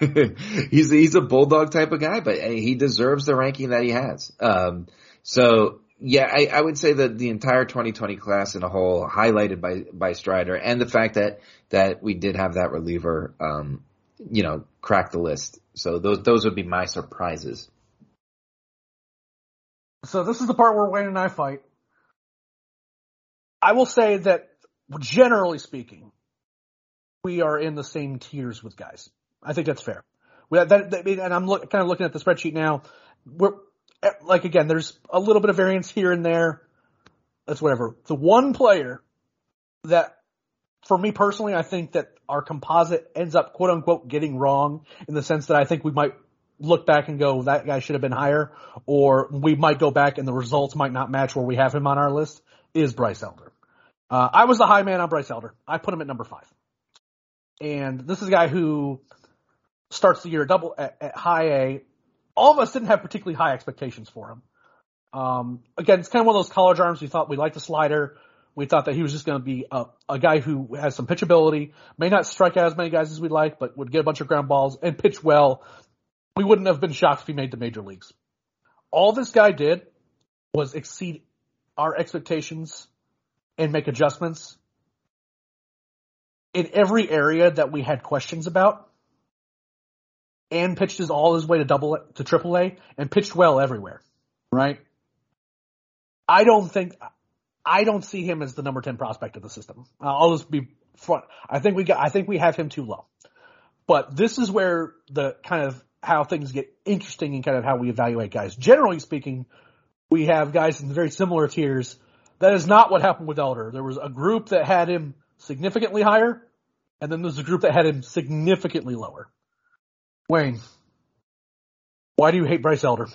he's he's a bulldog type of guy, but he deserves the ranking that he has. Um, so yeah, I, I would say that the entire 2020 class in a whole highlighted by by Strider and the fact that that we did have that reliever, um, you know, crack the list. So those those would be my surprises. So this is the part where Wayne and I fight. I will say that generally speaking, we are in the same tiers with guys. I think that's fair. We that, that and I'm look, kind of looking at the spreadsheet now. We're like again, there's a little bit of variance here and there. That's whatever. The one player that for me personally, I think that our composite ends up quote unquote getting wrong in the sense that I think we might look back and go, that guy should have been higher, or we might go back and the results might not match where we have him on our list, is Bryce Elder. Uh, I was the high man on Bryce Elder. I put him at number five. And this is a guy who starts the year double at, at high A. All of us didn't have particularly high expectations for him. Um, again, it's kind of one of those college arms. We thought we liked the slider. We thought that he was just going to be a, a guy who has some pitchability, may not strike out as many guys as we'd like, but would get a bunch of ground balls and pitch well. We wouldn't have been shocked if he made the major leagues. All this guy did was exceed our expectations and make adjustments in every area that we had questions about and pitched his all his way to double to triple A and pitched well everywhere. Right? I don't think I don't see him as the number 10 prospect of the system. I'll just be front. I think we got, I think we have him too low. But this is where the kind of how things get interesting and kind of how we evaluate guys. Generally speaking, we have guys in very similar tiers. That is not what happened with Elder. There was a group that had him significantly higher, and then there's a group that had him significantly lower. Wayne, why do you hate Bryce Elder?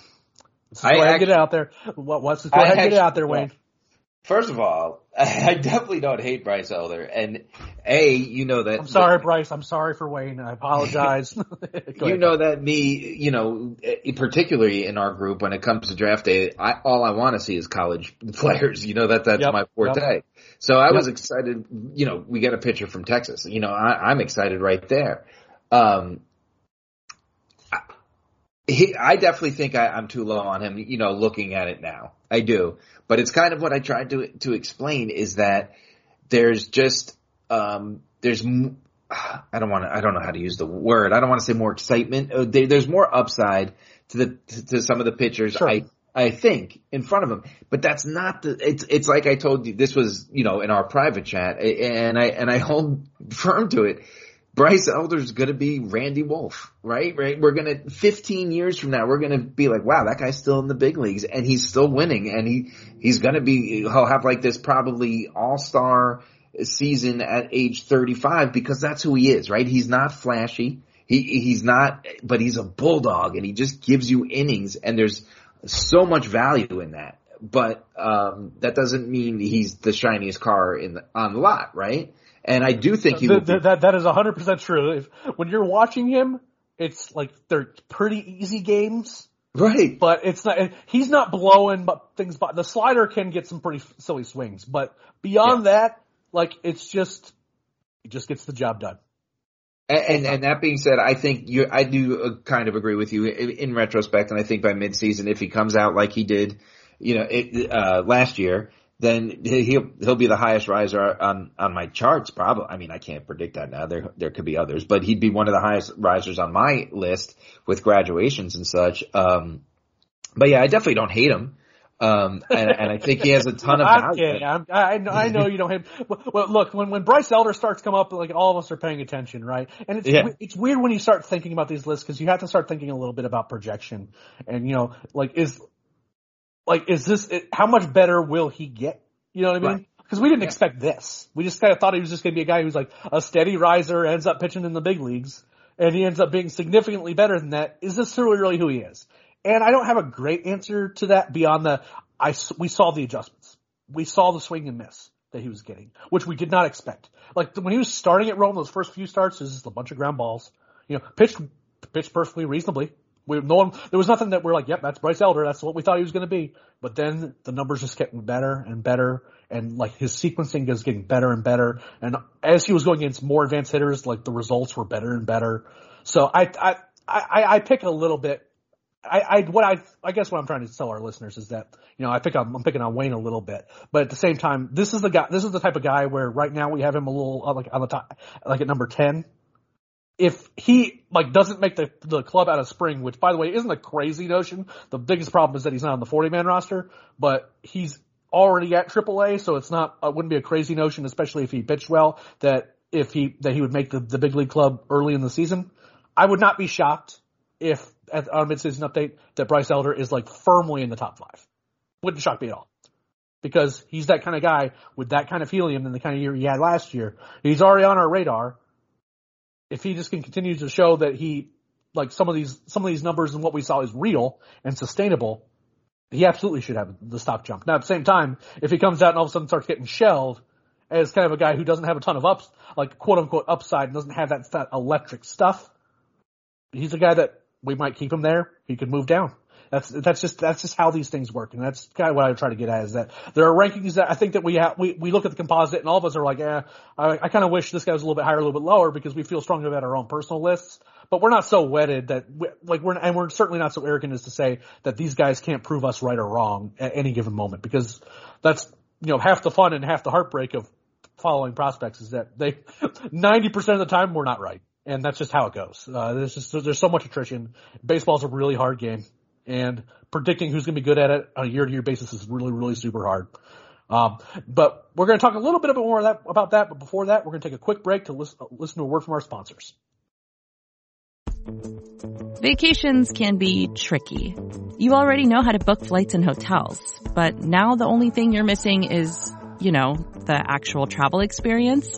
Let's go I ahead actually, get it out there. What, let's go ahead and get it out there, Wayne. First of all, I definitely don't hate Bryce Elder, and a you know that. I'm sorry, that, Bryce. I'm sorry for Wayne. I apologize. you know that me, you know, particularly in our group when it comes to draft day, I, all I want to see is college players. You know that that's yep, my forte. Yep. So I yep. was excited. You know, we got a pitcher from Texas. You know, I, I'm excited right there. Um, he, I definitely think I, I'm too low on him. You know, looking at it now, I do. But it's kind of what I tried to to explain is that there's just um, there's I don't want to I don't know how to use the word. I don't want to say more excitement. Uh, there's more upside to the to, to some of the pitchers. Sure. I I think in front of him, but that's not the. It's it's like I told you. This was you know in our private chat, and I and I hold firm to it Bryce Elder's going to be Randy Wolf, right? Right. We're going to 15 years from now, we're going to be like, wow, that guy's still in the big leagues and he's still winning and he he's going to be he'll have like this probably all-star season at age 35 because that's who he is, right? He's not flashy. He he's not but he's a bulldog and he just gives you innings and there's so much value in that. But um that doesn't mean he's the shiniest car in the, on the lot, right? And I do think he that, be- that that is hundred percent true. If, when you're watching him, it's like they're pretty easy games. Right. But it's not, he's not blowing but things, but the slider can get some pretty silly swings, but beyond yeah. that, like it's just, he just gets the job done. And, and, and that being said, I think you, I do uh, kind of agree with you in, in retrospect, and I think by midseason, if he comes out like he did, you know, it, uh, last year, then he'll he'll be the highest riser on on my charts. Probably, I mean, I can't predict that now. There there could be others, but he'd be one of the highest risers on my list with graduations and such. Um, but yeah, I definitely don't hate him. Um, and, and I think he has a ton of. I'm kidding. I'm, I, know, I know you don't hate him. Well, look, when, when Bryce Elder starts come up, like all of us are paying attention, right? And it's, yeah. it's weird when you start thinking about these lists because you have to start thinking a little bit about projection. And, you know, like is, like, is this, how much better will he get? You know what I mean? Because we didn't yeah. expect this. We just kind of thought he was just going to be a guy who's like a steady riser, ends up pitching in the big leagues, and he ends up being significantly better than that. Is this really, really who he is? And I don't have a great answer to that beyond the, I, we saw the adjustments. We saw the swing and miss that he was getting, which we did not expect. Like when he was starting at Rome, those first few starts, it was just a bunch of ground balls. You know, pitched, pitched perfectly reasonably. We, no one, there was nothing that we're like, yep, that's Bryce Elder. That's what we thought he was going to be. But then the numbers just getting better and better, and like his sequencing is getting better and better. And as he was going against more advanced hitters, like the results were better and better. So I, I, I, I pick a little bit. I, I, what I, I guess what I'm trying to tell our listeners is that, you know, I pick on, I'm picking on Wayne a little bit, but at the same time, this is the guy, this is the type of guy where right now we have him a little, uh, like on the top, like at number 10 if he like doesn't make the the club out of spring, which by the way isn't a crazy notion. The biggest problem is that he's not on the 40 man roster, but he's already at AAA, so it's not it wouldn't be a crazy notion, especially if he pitched well, that if he that he would make the, the big league club early in the season. I would not be shocked if at our midseason update that Bryce Elder is like firmly in the top five. Wouldn't shock me at all. Because he's that kind of guy with that kind of helium and the kind of year he had last year. He's already on our radar if he just can continue to show that he, like some of these, some of these numbers and what we saw is real and sustainable, he absolutely should have the stock jump. Now at the same time, if he comes out and all of a sudden starts getting shelled as kind of a guy who doesn't have a ton of ups, like quote unquote upside and doesn't have that, that electric stuff, he's a guy that we might keep him there. He could move down. That's that's just that's just how these things work, and that's kind of what I try to get at is that there are rankings that I think that we have we we look at the composite, and all of us are like, yeah, I, I kind of wish this guy was a little bit higher, a little bit lower, because we feel strongly about our own personal lists. But we're not so wedded that we, like we're and we're certainly not so arrogant as to say that these guys can't prove us right or wrong at any given moment, because that's you know half the fun and half the heartbreak of following prospects is that they 90% of the time we're not right and that's just how it goes. Uh, there's just there's so much attrition. Baseball's a really hard game and predicting who's going to be good at it on a year-to-year basis is really, really super hard. Um, but we're going to talk a little bit more that, about that. But before that, we're going to take a quick break to listen, listen to a word from our sponsors. Vacations can be tricky. You already know how to book flights and hotels, but now the only thing you're missing is, you know, the actual travel experience.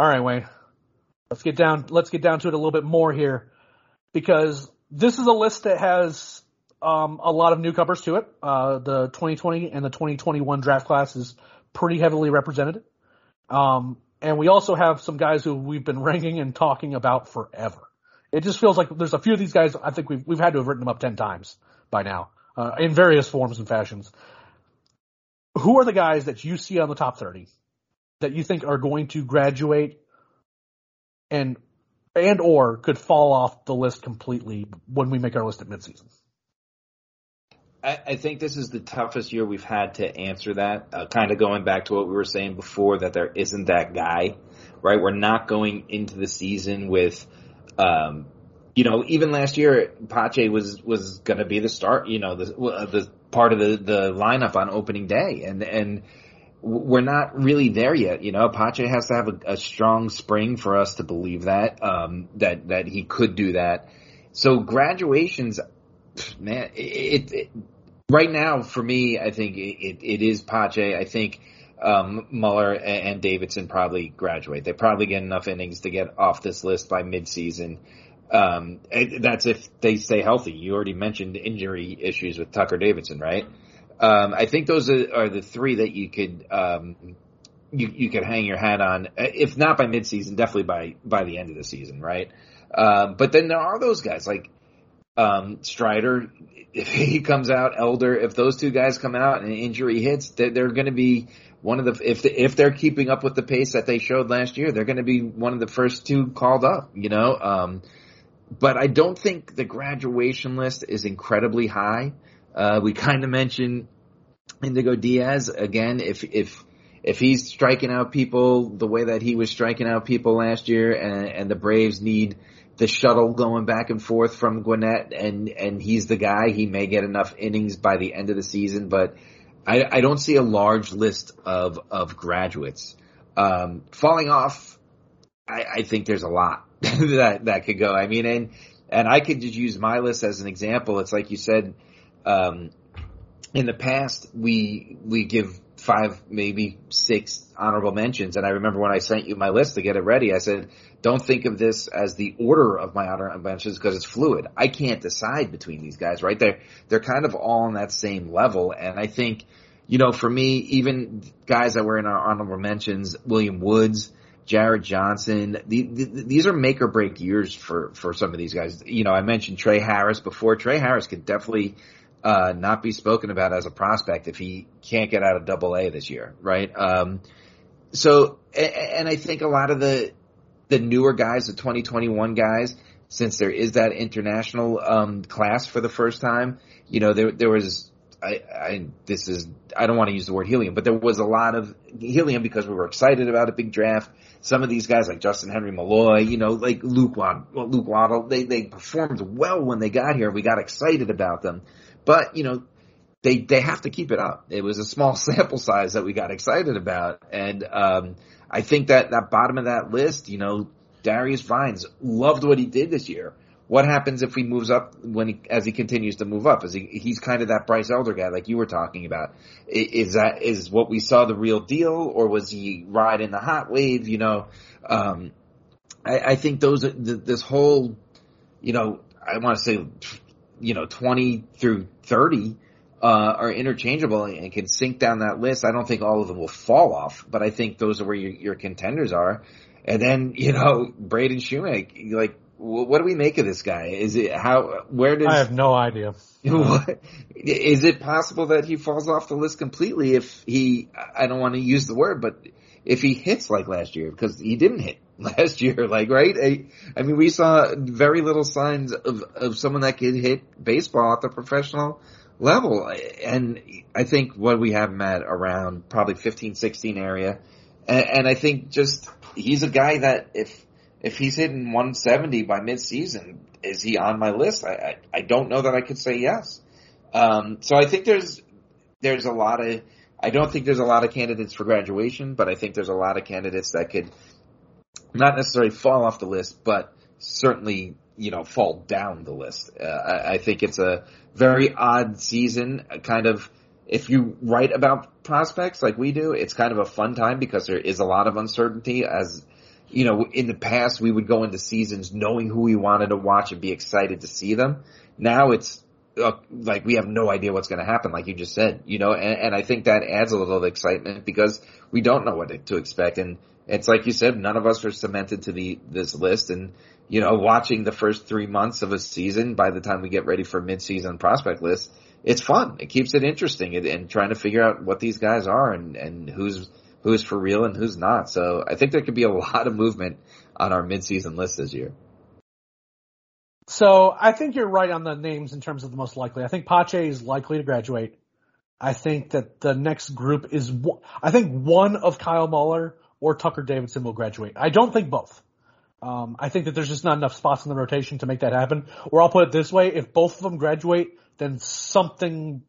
All right, Wayne. Let's get down. Let's get down to it a little bit more here, because this is a list that has um, a lot of newcomers to it. Uh, the 2020 and the 2021 draft class is pretty heavily represented, um, and we also have some guys who we've been ranking and talking about forever. It just feels like there's a few of these guys. I think we've we've had to have written them up ten times by now, uh, in various forms and fashions. Who are the guys that you see on the top 30 that you think are going to graduate and and or could fall off the list completely when we make our list at midseason? I, think this is the toughest year we've had to answer that. Uh, kind of going back to what we were saying before, that there isn't that guy, right? We're not going into the season with, um, you know, even last year, Pache was was going to be the start, you know, the the part of the the lineup on opening day, and and we're not really there yet. You know, Pache has to have a, a strong spring for us to believe that, um, that, that he could do that. So graduations, man, it, it right now for me, I think it, it is Pache. I think, um, Muller and, and Davidson probably graduate. They probably get enough innings to get off this list by midseason. Um, that's if they stay healthy. You already mentioned injury issues with Tucker Davidson, right? Um, I think those are, are, the three that you could um, you you could hang your hat on, if not by midseason, definitely by by the end of the season, right? Um, but then there are those guys like um, Strider. If he comes out, Elder, if those two guys come out and an injury hits, they're, they're going to be one of the if the, if they're keeping up with the pace that they showed last year, they're going to be one of the first two called up. You know, um, but I don't think the graduation list is incredibly high. Uh, we kind of mentioned Indigo Diaz again. If if if he's striking out people the way that he was striking out people last year, and, and the Braves need the shuttle going back and forth from Gwinnett, and and he's the guy, he may get enough innings by the end of the season. But I, I don't see a large list of of graduates um, falling off. I, I think there's a lot that that could go. I mean, and and I could just use my list as an example. It's like you said um, in the past, we we give five, maybe six honorable mentions. And I remember when I sent you my list to get it ready, I said, don't think of this as the order of my honorable mentions because it's fluid. I can't decide between these guys, right? They're, they're kind of all on that same level. And I think, you know, for me, even guys that were in our honorable mentions, William Woods, Jared Johnson, the, the, these are make or break years for, for some of these guys. You know, I mentioned Trey Harris before. Trey Harris could definitely uh, not be spoken about as a prospect if he can't get out of double A this year, right? Um, so, and I think a lot of the, the newer guys, the 2021 guys, since there is that international, um, class for the first time, you know, there, there was, I, I, this is, I don't want to use the word helium, but there was a lot of helium because we were excited about a big draft. Some of these guys like Justin Henry Malloy, you know, like Luke Waddell, Luke Waddell, they, they performed well when they got here. We got excited about them. But, you know, they, they have to keep it up. It was a small sample size that we got excited about. And, um, I think that that bottom of that list, you know, Darius Vines loved what he did this year. What happens if he moves up when he, as he continues to move up? Is he, he's kind of that Bryce Elder guy like you were talking about. Is that, is what we saw the real deal or was he riding the hot wave? You know, um, I, I think those, this whole, you know, I want to say you know, 20 through 30, uh, are interchangeable and can sink down that list. I don't think all of them will fall off, but I think those are where your, your contenders are. And then, you know, Braden Shewmake, like, what do we make of this guy? Is it how? Where does I have no idea. What, is it possible that he falls off the list completely if he? I don't want to use the word, but if he hits like last year, because he didn't hit last year, like right? I, I mean, we saw very little signs of of someone that could hit baseball at the professional level, and I think what we have him at around probably 15, 16 area, and, and I think just he's a guy that if if he's hitting 170 by midseason, is he on my list? I, I, I don't know that I could say yes. Um, so I think there's, there's a lot of, I don't think there's a lot of candidates for graduation, but I think there's a lot of candidates that could not necessarily fall off the list, but certainly, you know, fall down the list. Uh, I, I think it's a very odd season, kind of, if you write about prospects like we do, it's kind of a fun time because there is a lot of uncertainty as you know, in the past we would go into seasons knowing who we wanted to watch and be excited to see them. Now it's uh, like we have no idea what's going to happen, like you just said, you know, and, and, I think that adds a little excitement because we don't know what to expect. And it's like you said, none of us are cemented to the, this list. And, you know, watching the first three months of a season by the time we get ready for midseason prospect list, it's fun. It keeps it interesting and, and trying to figure out what these guys are and, and who's, who's for real and who's not. So I think there could be a lot of movement on our midseason list this year. So I think you're right on the names in terms of the most likely. I think Pache is likely to graduate. I think that the next group is, I think one of Kyle Muller or Tucker Davidson will graduate. I don't think both. Um, I think that there's just not enough spots in the rotation to make that happen. Or I'll put it this way: if both of them graduate, then something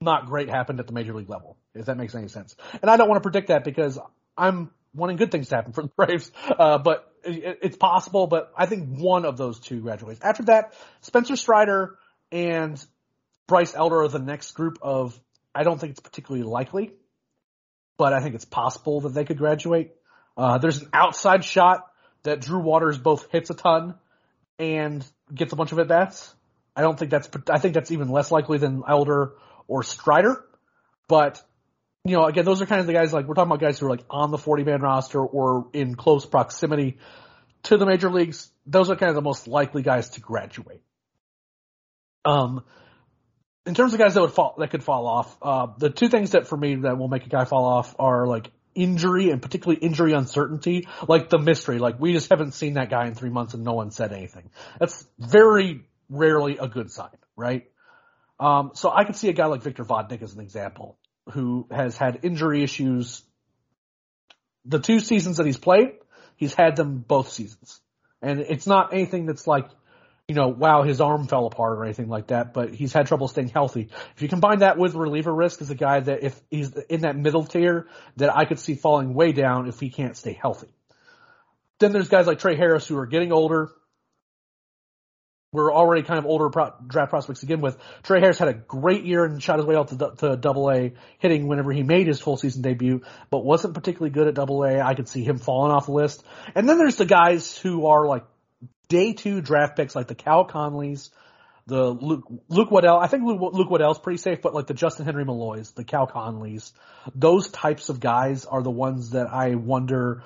not great happened at the major league level if that makes any sense. And I don't want to predict that because I'm wanting good things to happen for the Braves. Uh, but it, it's possible, but I think one of those two graduates. After that, Spencer Strider and Bryce Elder are the next group of, I don't think it's particularly likely, but I think it's possible that they could graduate. Uh, there's an outside shot that Drew Waters both hits a ton and gets a bunch of at bats. I don't think that's, I think that's even less likely than Elder or Strider, but you know, again, those are kind of the guys like we're talking about guys who are like on the 40 man roster or in close proximity to the major leagues. Those are kind of the most likely guys to graduate. Um, in terms of guys that would fall, that could fall off, uh, the two things that for me that will make a guy fall off are like injury and particularly injury uncertainty, like the mystery. Like we just haven't seen that guy in three months and no one said anything. That's very rarely a good sign, right? Um, so I could see a guy like Victor Vodnik as an example who has had injury issues. The two seasons that he's played, he's had them both seasons. And it's not anything that's like, you know, wow, his arm fell apart or anything like that, but he's had trouble staying healthy. If you combine that with reliever risk as a guy that if he's in that middle tier, that I could see falling way down if he can't stay healthy. Then there's guys like Trey Harris who are getting older, we're already kind of older pro- draft prospects to begin with. Trey Harris had a great year and shot his way out to, to double A, hitting whenever he made his full season debut, but wasn't particularly good at double A. I could see him falling off the list. And then there's the guys who are like day two draft picks, like the Cal Conleys, the Luke, Luke Waddell. I think Luke, Luke Waddell's pretty safe, but like the Justin Henry Malloys, the Cal Conleys, those types of guys are the ones that I wonder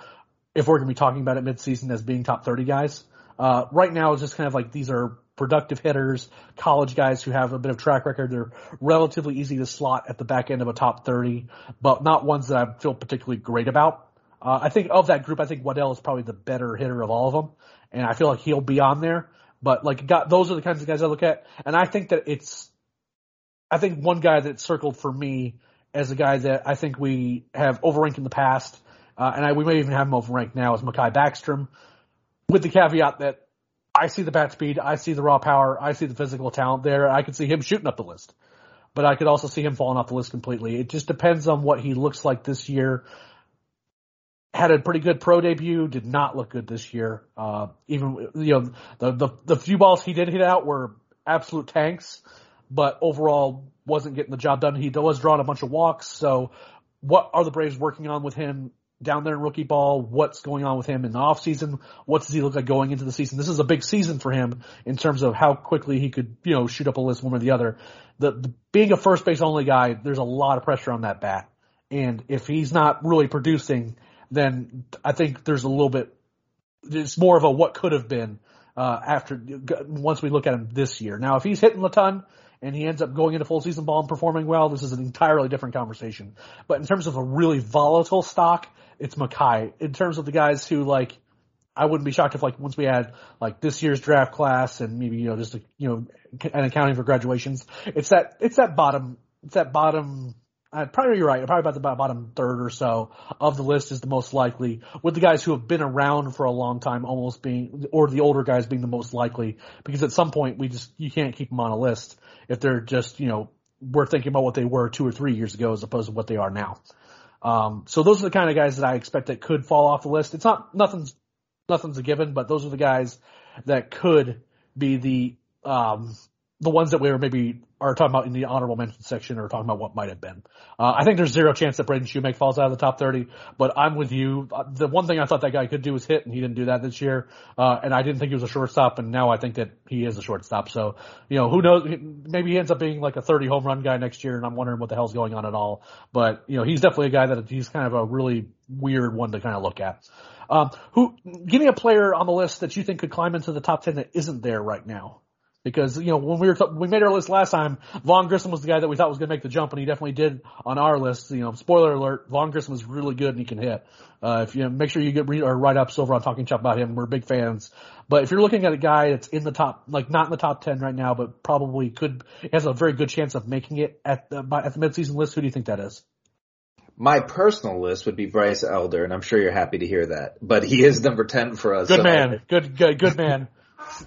if we're going to be talking about at midseason as being top 30 guys. Uh, right now it's just kind of like these are productive hitters, college guys who have a bit of track record. They're relatively easy to slot at the back end of a top 30, but not ones that I feel particularly great about. Uh, I think of that group, I think Waddell is probably the better hitter of all of them, and I feel like he'll be on there. But like, got, those are the kinds of guys I look at, and I think that it's, I think one guy that circled for me as a guy that I think we have overranked in the past, uh, and I, we may even have him overranked now is Mahki Backstrom with the caveat that I see the bat speed, I see the raw power, I see the physical talent there. I could see him shooting up the list, but I could also see him falling off the list completely. It just depends on what he looks like this year. Had a pretty good pro debut, did not look good this year. Uh, even, you know, the, the, the few balls he did hit out were absolute tanks, but overall wasn't getting the job done. He was drawing a bunch of walks. So what are the Braves working on with him down there in rookie ball, what's going on with him in the off season, what does he look like going into the season. This is a big season for him in terms of how quickly he could, you know, shoot up a list one or the other. The, the being a first base only guy, there's a lot of pressure on that bat. And if he's not really producing, then I think there's a little bit, it's more of a what could have been, uh, after, once we look at him this year. Now, if he's hitting the ton, and he ends up going into full season ball and performing well, this is an entirely different conversation. But in terms of a really volatile stock, it's Mahki. In terms of the guys who like, I wouldn't be shocked if like once we had like this year's draft class and maybe you know just a, you know an accounting for graduations, it's that it's that bottom it's that bottom. Uh, probably you're right. Probably about the bottom third or so of the list is the most likely, with the guys who have been around for a long time almost being, or the older guys being the most likely, because at some point we just you can't keep them on a list if they're just you know we're thinking about what they were two or three years ago as opposed to what they are now. Um, so those are the kind of guys that I expect that could fall off the list. It's not nothing's nothing's a given, but those are the guys that could be the um, the ones that we were maybe are talking about in the honorable mention section or talking about what might have been. Uh, I think there's zero chance that Braden Shewmake falls out of the top 30, but I'm with you. Uh, the one thing I thought that guy could do was hit, and he didn't do that this year. Uh, and I didn't think he was a shortstop, and now I think that he is a shortstop. So, you know, who knows? Maybe he ends up being like a 30 home run guy next year, and I'm wondering what the hell's going on at all. But, you know, he's definitely a guy that he's kind of a really weird one to kind of look at. Um, who, give me a player on the list that you think could climb into the top 10 that isn't there right now. Because, you know, when we were, t- we made our list last time, Vaughn Grissom was the guy that we thought was going to make the jump, and he definitely did on our list. You know, spoiler alert, Vaughn Grissom is really good and he can hit. Uh, if you know, make sure you get re- or write ups over on Talking Chop about him. We're big fans. But if you're looking at a guy that's in the top, like not in the top 10 right now, but probably could, has a very good chance of making it at the, at the midseason list, who do you think that is? My personal list would be Bryce Elder, and I'm sure you're happy to hear that. But he is number 10 for us. Good so man. I, good, good, good man.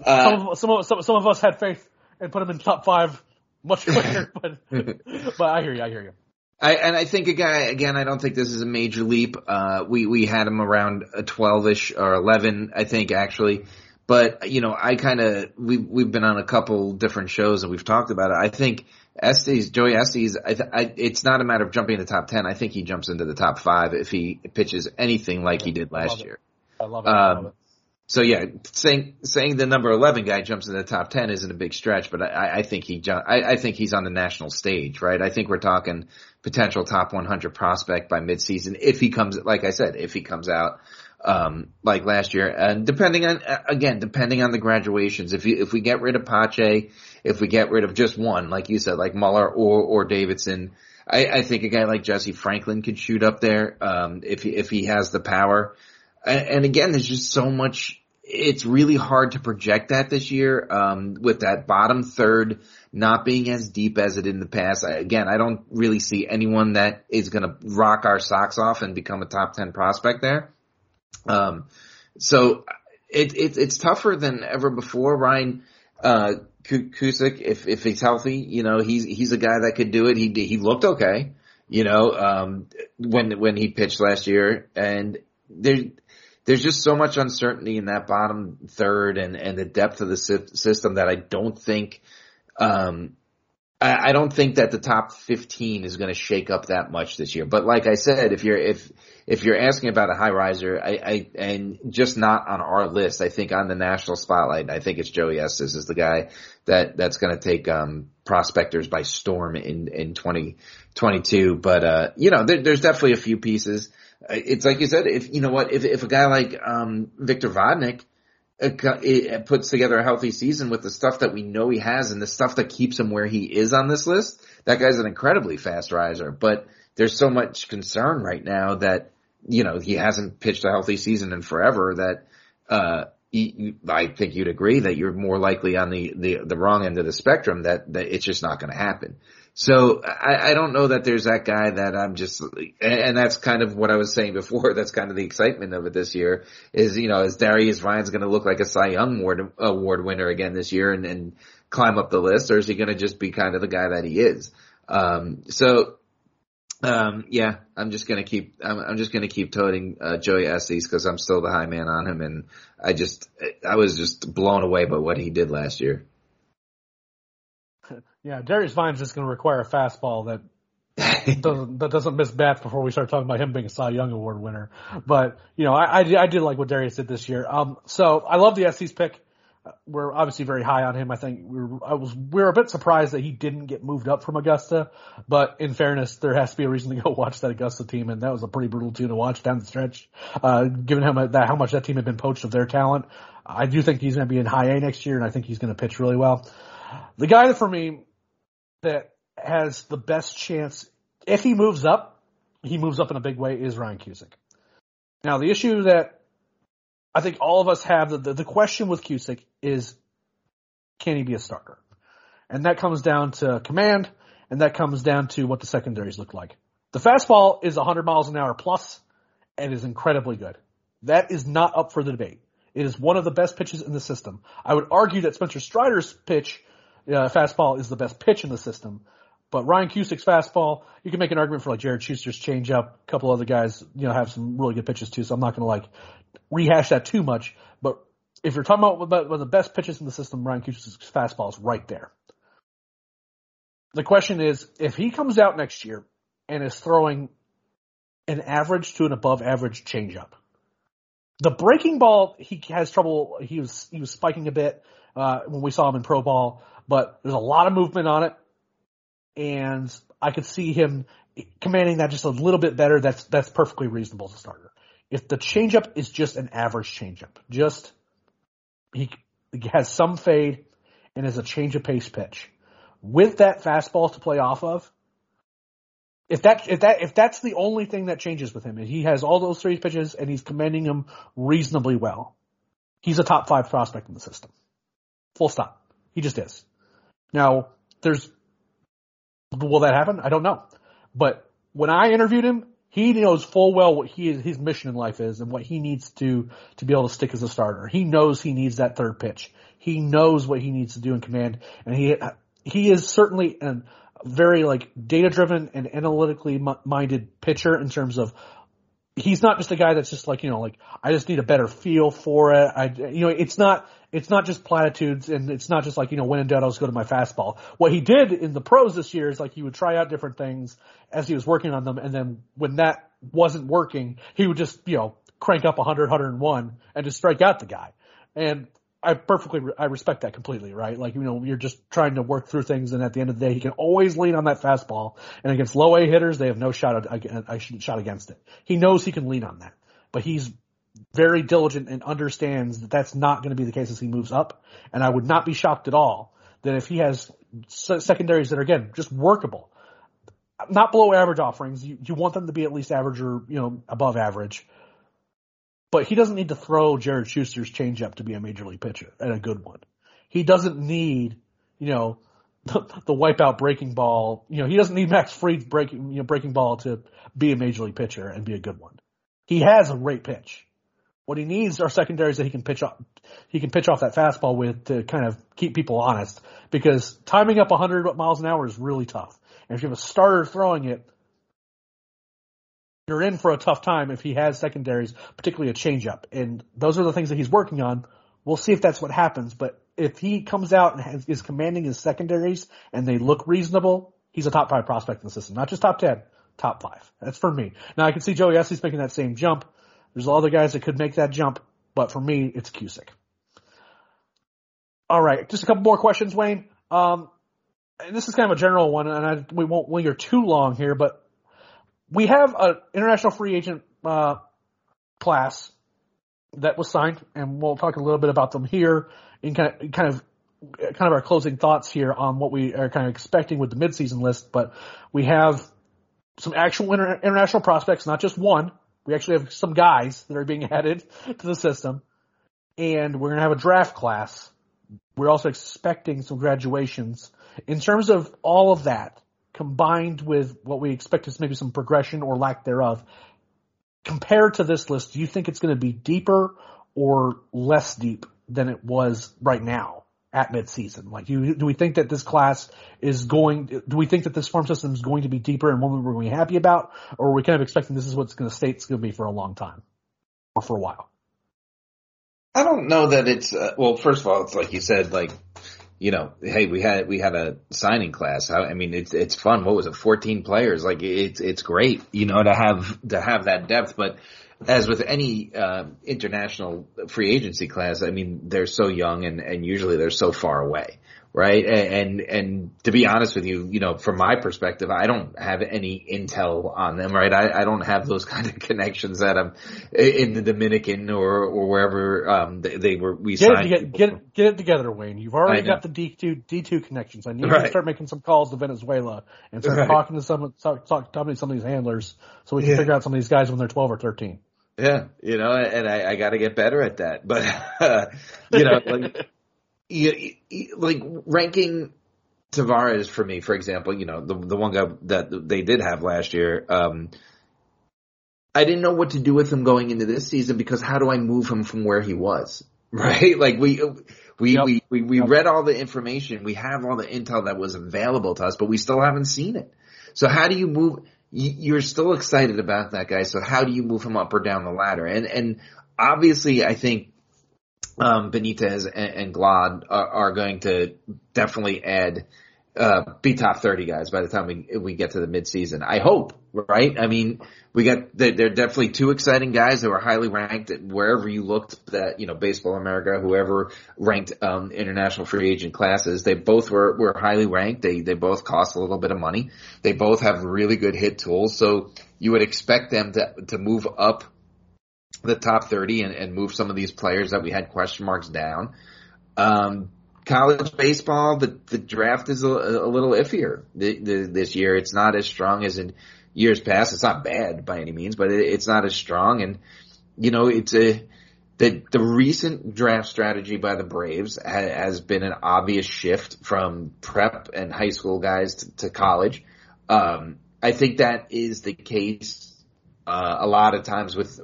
Uh, some, of, some, of, some, some of us had faith and put him in top five much quicker, but but I hear you, I hear you. I, and I think a guy again. I don't think this is a major leap. Uh, we we had him around a twelve-ish or eleven, I think actually. But you know, I kind of we we've been on a couple different shows and we've talked about it. I think Estes, Joey Estes, I, I, it's not a matter of jumping in the top ten. I think he jumps into the top five if he pitches anything like he did last year. I love it. Um, I love it. So yeah, saying saying the number eleven guy jumps in the top ten isn't a big stretch, but I, I think he I, I think he's on the national stage, right? I think we're talking potential top 100 prospect by midseason if he comes, like I said, if he comes out um, like last year, and depending on again, depending on the graduations, if you if we get rid of Pache, if we get rid of just one, like you said, like Muller or or Davidson. I, I think a guy like Jesse Franklin could shoot up there um, if he, if he has the power. And again, there's just so much. It's really hard to project that this year um, with that bottom third not being as deep as it in the past. I, again, I don't really see anyone that is going to rock our socks off and become a top ten prospect there. Um, so it, it, it's tougher than ever before. Ryan uh, Cusick, if if he's healthy, you know he's he's a guy that could do it. He he looked okay, you know, um, when when he pitched last year, and there there's just so much uncertainty in that bottom third and, and the depth of the system that I don't think, um, I, I don't think that the top 15 is going to shake up that much this year. But like I said, if you're, if, if you're asking about a high riser, I, I, and just not on our list, I think on the national spotlight, I think it's Joey Estes is the guy that, that's going to take, um, prospectors by storm in, in 2022. But, uh, you know, there, there's definitely a few pieces it's like you said, if you know what, if if a guy like um, Victor Vodnik uh, puts together a healthy season with the stuff that we know he has and the stuff that keeps him where he is on this list, that guy's an incredibly fast riser. But there's so much concern right now that you know he hasn't pitched a healthy season in forever that. Uh, I think you'd agree that you're more likely on the, the, the wrong end of the spectrum that, that it's just not going to happen. So I, I don't know that there's that guy that I'm just, and that's kind of what I was saying before. That's kind of the excitement of it this year is, you know, is Darius Ryan's going to look like a Cy Young award, award winner again this year and, and climb up the list or is he going to just be kind of the guy that he is? Um, so, um, yeah, I'm just gonna keep, I'm, I'm just gonna keep toting, uh, Joey Estes because I'm still the high man on him and I just, I was just blown away by what he did last year. Yeah, Darius Vines is going to require a fastball that doesn't, that doesn't miss bats before we start talking about him being a Cy Young Award winner. But you know, I, I, I did like what Darius did this year. Um, so I love the Estes pick. We're obviously very high on him. I think we were, I was, we were a bit surprised that he didn't get moved up from Augusta, but in fairness, there has to be a reason to go watch that Augusta team, and that was a pretty brutal team to watch down the stretch. Uh, given how much that, how much that team had been poached of their talent, I do think he's going to be in high A next year, and I think he's going to pitch really well. The guy that for me that has the best chance, if he moves up, he moves up in a big way, is Ryan Cusick. Now the issue that I think all of us have the, the, the question with Cusick is, can he be a starter? And that comes down to command, and that comes down to what the secondaries look like. The fastball is 100 miles an hour plus, and is incredibly good. That is not up for the debate. It is one of the best pitches in the system. I would argue that Spencer Strider's pitch, uh, fastball, is the best pitch in the system. But Ryan Cusick's fastball, you can make an argument for like Jared Shuster's changeup. A couple other guys, you know, have some really good pitches too. So I'm not going to like rehash that too much. But if you're talking about one of the best pitches in the system, Ryan Cusick's fastball is right there. The question is, if he comes out next year and is throwing an average to an above average changeup, the breaking ball he has trouble. He was he was spiking a bit uh, when we saw him in pro ball, but there's a lot of movement on it, and I could see him commanding that just a little bit better. That's that's perfectly reasonable as a starter. If the changeup is just an average changeup, just he, he has some fade and is a change of pace pitch with that fastball to play off of. If that if that if that's the only thing that changes with him, and he has all those three pitches and he's commanding them reasonably well, he's a top five prospect in the system. Full stop. He just is. Now, there's will that happen? I don't know. But when I interviewed him, he knows full well what he is, his mission in life is and what he needs to to be able to stick as a starter. He knows he needs that third pitch. He knows what he needs to do in command, and he he is certainly a very like data driven and analytically minded pitcher in terms of he's not just a guy that's just like you know like I just need a better feel for it. I you know it's not it's not just platitudes and it's not just like you know when in doubt I'll just go to my fastball. What he did in the pros this year is like he would try out different things as he was working on them, and then when that wasn't working, he would just you know crank up 100, 101 and just strike out the guy. And I perfectly, I respect that completely, right? Like, you know, you're just trying to work through things and at the end of the day, he can always lean on that fastball and against low A hitters, they have no shot, I shot against it. He knows he can lean on that, but he's very diligent and understands that that's not going to be the case as he moves up. And I would not be shocked at all that if he has secondaries that are again, just workable, not below average offerings, you, you want them to be at least average or, you know, above average but he doesn't need to throw Jared Shuster's changeup to be a major league pitcher and a good one. He doesn't need, you know, the, the wipeout breaking ball. You know, he doesn't need Max Fried's breaking, you know, breaking ball to be a major league pitcher and be a good one. He has a great pitch. What he needs are secondaries that he can pitch off, he can pitch off that fastball with to kind of keep people honest because timing up 100 miles an hour is really tough. And if you have a starter throwing it, you're in for a tough time if he has secondaries, particularly a changeup. And those are the things that he's working on. We'll see if that's what happens. But if he comes out and has, is commanding his secondaries and they look reasonable, he's a top five prospect in the system. Not just top 10, top five. That's for me. Now I can see Joey Estes making that same jump. There's other guys that could make that jump, but for me, it's Cusick. All right, just a couple more questions, Wayne. Um, and this is kind of a general one, and I, we won't linger too long here, but we have an international free agent uh, class that was signed, and we'll talk a little bit about them here in kind of, kind of kind of our closing thoughts here on what we are kind of expecting with the midseason list. But we have some actual inter- international prospects, not just one. We actually have some guys that are being added to the system, and we're going to have a draft class. We're also expecting some graduations. In terms of all of that, combined with what we expect is maybe some progression or lack thereof, compared to this list, do you think it's going to be deeper or less deep than it was right now at midseason? Like, do, do we think that this class is going, do we think that this farm system is going to be deeper and one we're going to be happy about? Or are we kind of expecting this is what's going to stay, it's going to be for a long time or for a while? I don't know that it's, uh, well, first of all, it's like you said, like, you know, hey, we had we had a signing class. I, I mean, it's it's fun. What was it? Fourteen players. Like it's it's great, you know, to have to have that depth. But as with any uh, international free agency class, I mean, they're so young and and usually they're so far away right? And and to be honest with you, you know, from my perspective, I don't have any intel on them, right? I, I don't have those kind of connections that I'm in the Dominican or or wherever um they, they were. We get signed. it, get, get it get it together, Wayne. You've already got the D two D two connections. I need Right. to start making some calls to Venezuela and start Right. talking to some talk, talk, talking to some of these handlers so we can Yeah. figure out some of these guys when they're twelve or thirteen. Yeah, you know, and I, I got to get better at that. But uh, you know, like you, you- like ranking Tavarez for me, for example, you know, the the one guy that they did have last year. Um, I didn't know what to do with him going into this season because how do I move him from where he was? Right? Like we we Yep. we we, we Yep. read all the information, we have all the intel that was available to us, but we still haven't seen it. So how do you move? you- You're still excited about that guy. So how do you move him up or down the ladder? And and obviously, I think um, Benitez and, and Glod are, are going to definitely add uh, be top thirty guys by the time we we get to the midseason. I hope, right? I mean, we got they're, they're definitely two exciting guys that were highly ranked wherever you looked. That you know, Baseball America, whoever ranked um, international free agent classes, they both were were highly ranked. They they both cost a little bit of money. They both have really good hit tools, so you would expect them to to move up the top 30 and, and move some of these players that we had question marks down. Um, college baseball, the, the draft is a, a little iffier th- th- this year. It's not as strong as in years past. It's not bad by any means, but it, it's not as strong. And, you know, it's a, the, the recent draft strategy by the Braves ha, has been an obvious shift from prep and high school guys to, to college. Um, I think that is the case uh, a lot of times with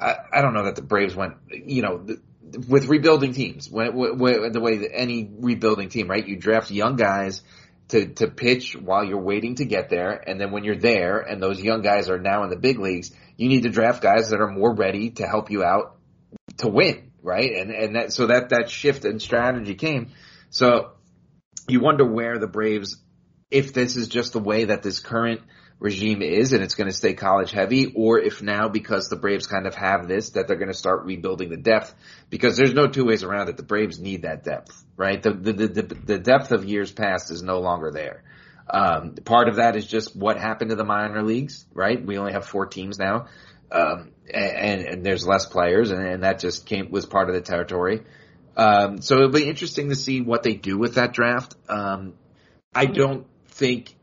I, I don't know that the Braves went, you know, the, with rebuilding teams, when, when, the way that any rebuilding team, right? You draft young guys to, to pitch while you're waiting to get there. And then when you're there and those young guys are now in the big leagues, you need to draft guys that are more ready to help you out to win, right? And, and that, so that, that shift in strategy came. So you wonder where the Braves, if this is just the way that this current regime is and it's going to stay college heavy or if now because the Braves kind of have this that they're going to start rebuilding the depth because there's no two ways around it. The Braves need that depth, right? The, the, the, the depth of years past is no longer there. Um, part of that is just what happened to the minor leagues, right? We only have four teams now. Um, and, and there's less players and, and that just came, was part of the territory. Um, so it'll be interesting to see what they do with that draft. Um, I don't think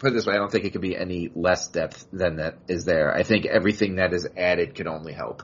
put it this way, I don't think it could be any less depth than that is there. I think everything that is added can only help.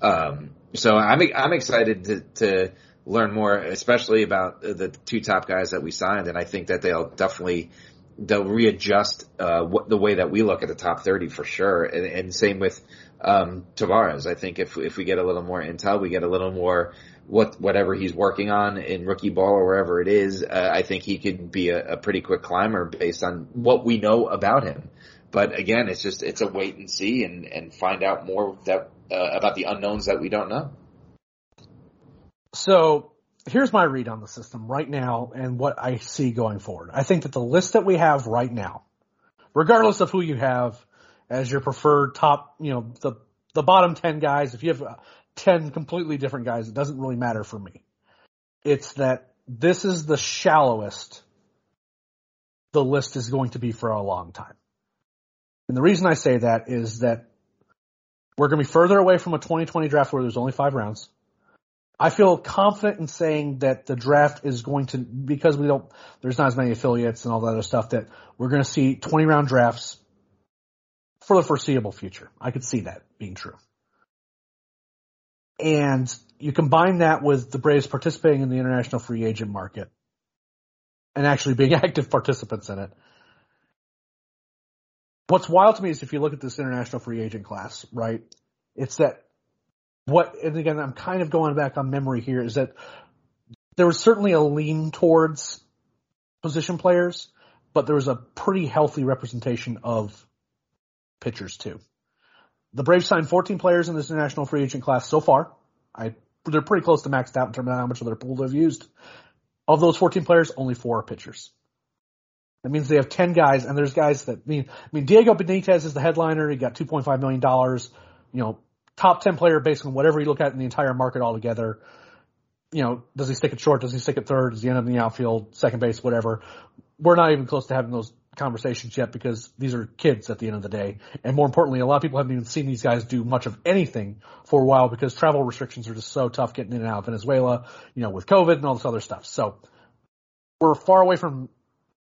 Um, so I'm I'm excited to, to learn more, especially about the two top guys that we signed, and I think that they'll definitely they'll readjust uh, what the way that we look at the top 30 for sure, and, and same with um, Tavarez. I think if if we get a little more intel, we get a little more what whatever he's working on in rookie ball or wherever it is, uh, I think he could be a, a pretty quick climber based on what we know about him. But again, it's just it's a wait and see and and find out more that uh, about the unknowns that we don't know. So here's my read on the system right now and what I see going forward. I think that the list that we have right now, regardless of who you have as your preferred top, you know, the the bottom 10 guys, if you have 10 completely different guys, it doesn't really matter for me. It's that this is the shallowest the list is going to be for a long time. And the reason I say that is that we're going to be further away from a 2020 draft where there's only five rounds. I feel confident in saying that the draft is going to, because we don't, there's not as many affiliates and all that other stuff that we're going to see 20 round drafts for the foreseeable future. I could see that being true. And you combine that with the Braves participating in the international free agent market and actually being active participants in it. What's wild to me is if you look at this international free agent class, right? It's that what, and again, I'm kind of going back on memory here, is that there was certainly a lean towards position players, but there was a pretty healthy representation of pitchers too. The Braves signed 14 players in this international free agent class so far. I, they're pretty close to maxed out in terms of how much of their pool they've used. Of those 14 players, only four are pitchers. That means they have 10 guys, and there's guys that I mean, I mean, Diego Benitez is the headliner. He got 2.5 million dollars. You know, top 10 player based on whatever you look at in the entire market altogether. You know, does he stick it short? Does he stick it third? Does he end up in the outfield, second base, whatever? We're not even close to having those conversations yet because these are kids at the end of the day. And more importantly, a lot of people haven't even seen these guys do much of anything for a while because travel restrictions are just so tough getting in and out of Venezuela, you know, with COVID and all this other stuff. So we're far away from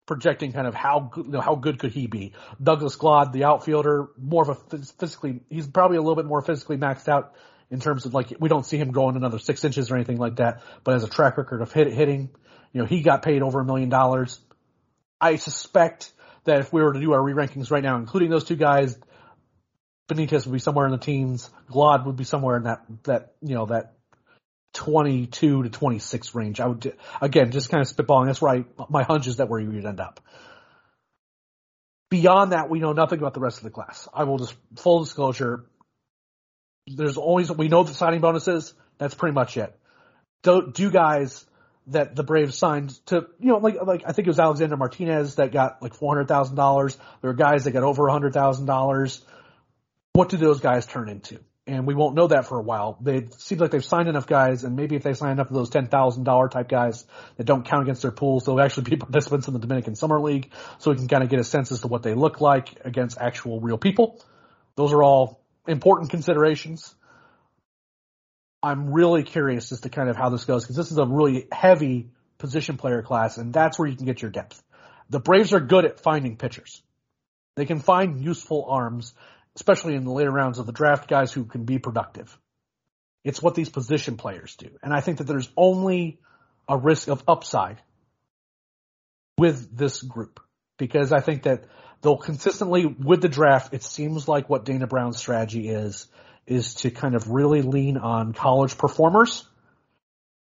projecting kind of how good, you know, how good could he be. Douglas Glod, the outfielder, more of a physically, he's probably a little bit more physically maxed out in terms of like, we don't see him going another six inches or anything like that, but as a track record of hit, hitting, you know, he got paid over a million dollars. I suspect that if we were to do our re-rankings right now, including those two guys, Benitez would be somewhere in the teens. Glod would be somewhere in that, that, you know, that 22 to 26 range. I would, again, just kind of spitballing. That's right. My hunch is that where you would end up. Beyond that, we know nothing about the rest of the class. I will just, full disclosure, there's always, we know the signing bonuses. That's pretty much it. Do, do guys that the Braves signed to, you know, like, like I think it was Alexander Martinez that got like $400,000. There were guys that got over $100,000. What do those guys turn into? And we won't know that for a while. They seem like they've signed enough guys, and maybe if they sign enough of those ten thousand dollar type guys that don't count against their pools, they'll actually be participants in the Dominican Summer League, so we can kind of get a sense as to what they look like against actual real people. Those are all important considerations. I'm really curious as to kind of how this goes because this is a really heavy position player class, and that's where you can get your depth. The Braves are good at finding pitchers. They can find useful arms especially in the later rounds of the draft, guys who can be productive. It's what these position players do. And I think that there's only a risk of upside with this group because I think that they'll consistently with the draft, it seems like what Dana Brown's strategy is, is to kind of really lean on college performers,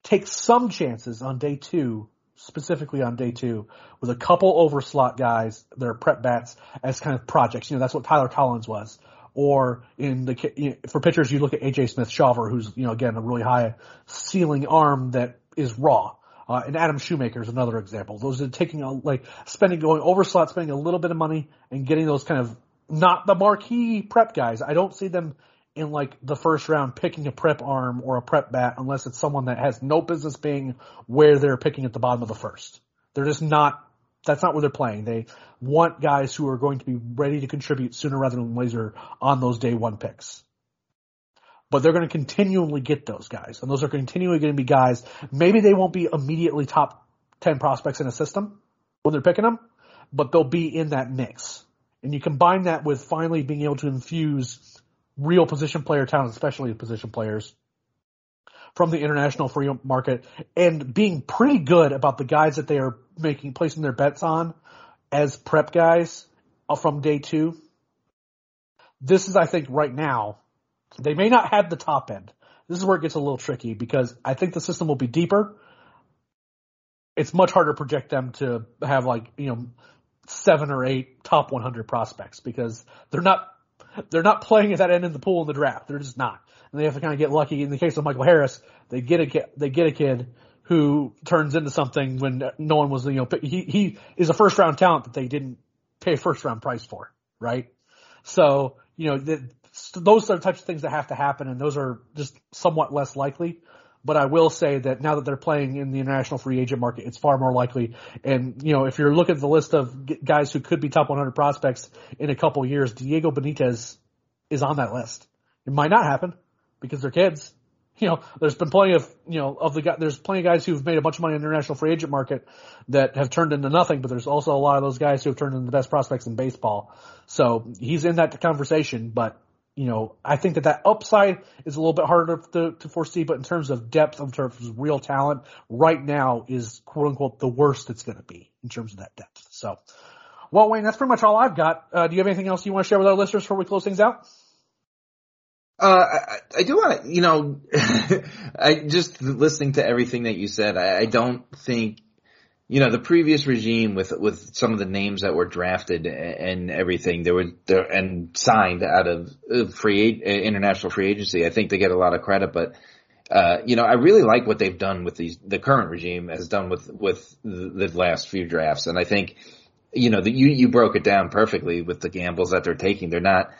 take some chances on day two specifically on day two with a couple overslot guys are prep bats as kind of projects. You know, that's what Tyler Collins was. Or in the you know, for pitchers, you look at AJ Smith Shawver, who's you know again a really high ceiling arm that is raw. Uh, and Adam Shoemaker is another example. Those are taking a, like spending going overslot, spending a little bit of money and getting those kind of not the marquee prep guys. I don't see them in like the first round picking a prep arm or a prep bat unless it's someone that has no business being where they're picking at the bottom of the first. They're just not, that's not where they're playing. They want guys who are going to be ready to contribute sooner rather than later on those day one picks. But they're going to continually get those guys and those are continually going to be guys. Maybe they won't be immediately top 10 prospects in a system when they're picking them, but they'll be in that mix. And you combine that with finally being able to infuse real position player talent, especially position players from the international free market and being pretty good about the guys that they are making, placing their bets on as prep guys uh, from day two. This is, I think, right now, they may not have the top end. This is where it gets a little tricky because I think the system will be deeper. It's much harder to project them to have like, you know, seven or eight top 100 prospects because they're not they're not playing at that end in the pool in the draft. They're just not. And they have to kind of get lucky. In the case of Michael Harris, they get a kid, they get a kid who turns into something when no one was, you know, he, he is a first round talent that they didn't pay first round price for, right? So, you know, the, those are the types of things that have to happen and those are just somewhat less likely. But I will say that now that they're playing in the international free agent market, it's far more likely. And, you know, if you're looking at the list of guys who could be top 100 prospects in a couple years, Diego Benitez is on that list. It might not happen because they're kids. You know, there's been plenty of, you know, of the guys, there's plenty of guys who've made a bunch of money in the international free agent market that have turned into nothing, but there's also a lot of those guys who have turned into the best prospects in baseball. So he's in that conversation, but you know, I think that that upside is a little bit harder to, to foresee, but in terms of depth, in terms of real talent, right now is quote unquote the worst it's going to be in terms of that depth. So, well, Wayne, that's pretty much all I've got. Uh, do you have anything else you want to share with our listeners before we close things out? Uh, I, I do want to, you know, I just listening to everything that you said, I, I don't think you know the previous regime with with some of the names that were drafted and everything there were and signed out of free international free agency i think they get a lot of credit but uh, you know, I really like what they've done with these, the current regime has done with, with the, last few drafts. And I think, you know, that you, you broke it down perfectly with the gambles that they're taking. They're not,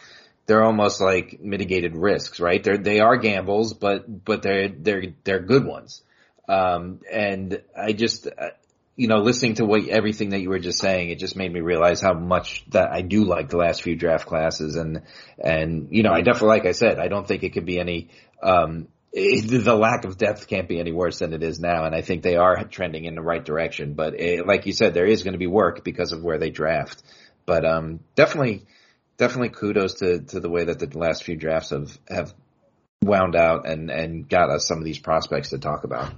they're almost like mitigated risks, right? They're, they are gambles, but, but they're, they're, they're good ones. Um, and I just, uh, you know, listening to what everything that you were just saying, it just made me realize how much that I do like the last few draft classes, and and you know, I definitely, like I said, I don't think it could be any. Um, it, the lack of depth can't be any worse than it is now, and I think they are trending in the right direction. But it, like you said, there is going to be work because of where they draft. But um, definitely, definitely kudos to to the way that the last few drafts have have wound out and and got us some of these prospects to talk about.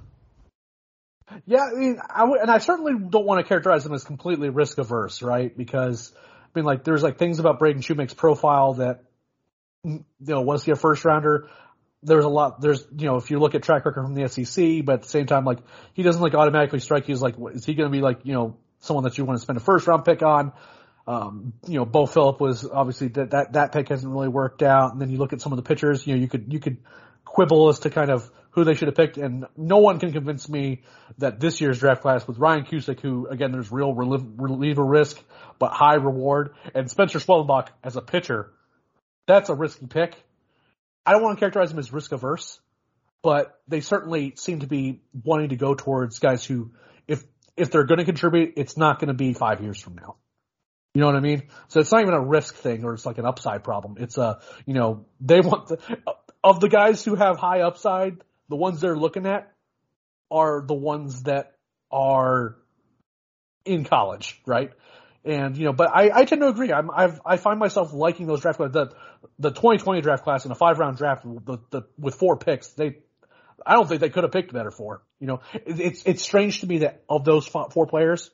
Yeah, I mean, I w- and I certainly don't want to characterize them as completely risk averse, right? Because I mean, like, there's like things about Braden Shewmake's profile that, you know, was he a first rounder? There's a lot. There's you know, if you look at track record from the SEC, but at the same time, like, he doesn't like automatically strike you as like, is he going to be like, you know, someone that you want to spend a first round pick on? Um, you know, Beau Phillip was obviously that, that, that pick hasn't really worked out. And then you look at some of the pitchers, you know, you could, you could quibble as to kind of who they should have picked. And no one can convince me that this year's draft class with Ryan Cusick, who again, there's real reliever risk, but high reward and Spencer Schwellenbach as a pitcher. That's a risky pick. I don't want to characterize them as risk averse, but they certainly seem to be wanting to go towards guys who, if, if they're going to contribute, it's not going to be five years from now. You know what I mean? So it's not even a risk thing or it's like an upside problem. It's a, you know, they want the, of the guys who have high upside, the ones they're looking at are the ones that are in college, right? And you know, but I, I tend to agree. I'm I've I find myself liking those draft class. The the 2020 draft class in a five round draft the, the, with four picks. They I don't think they could have picked better four. You know, it, it's it's strange to me that of those four players,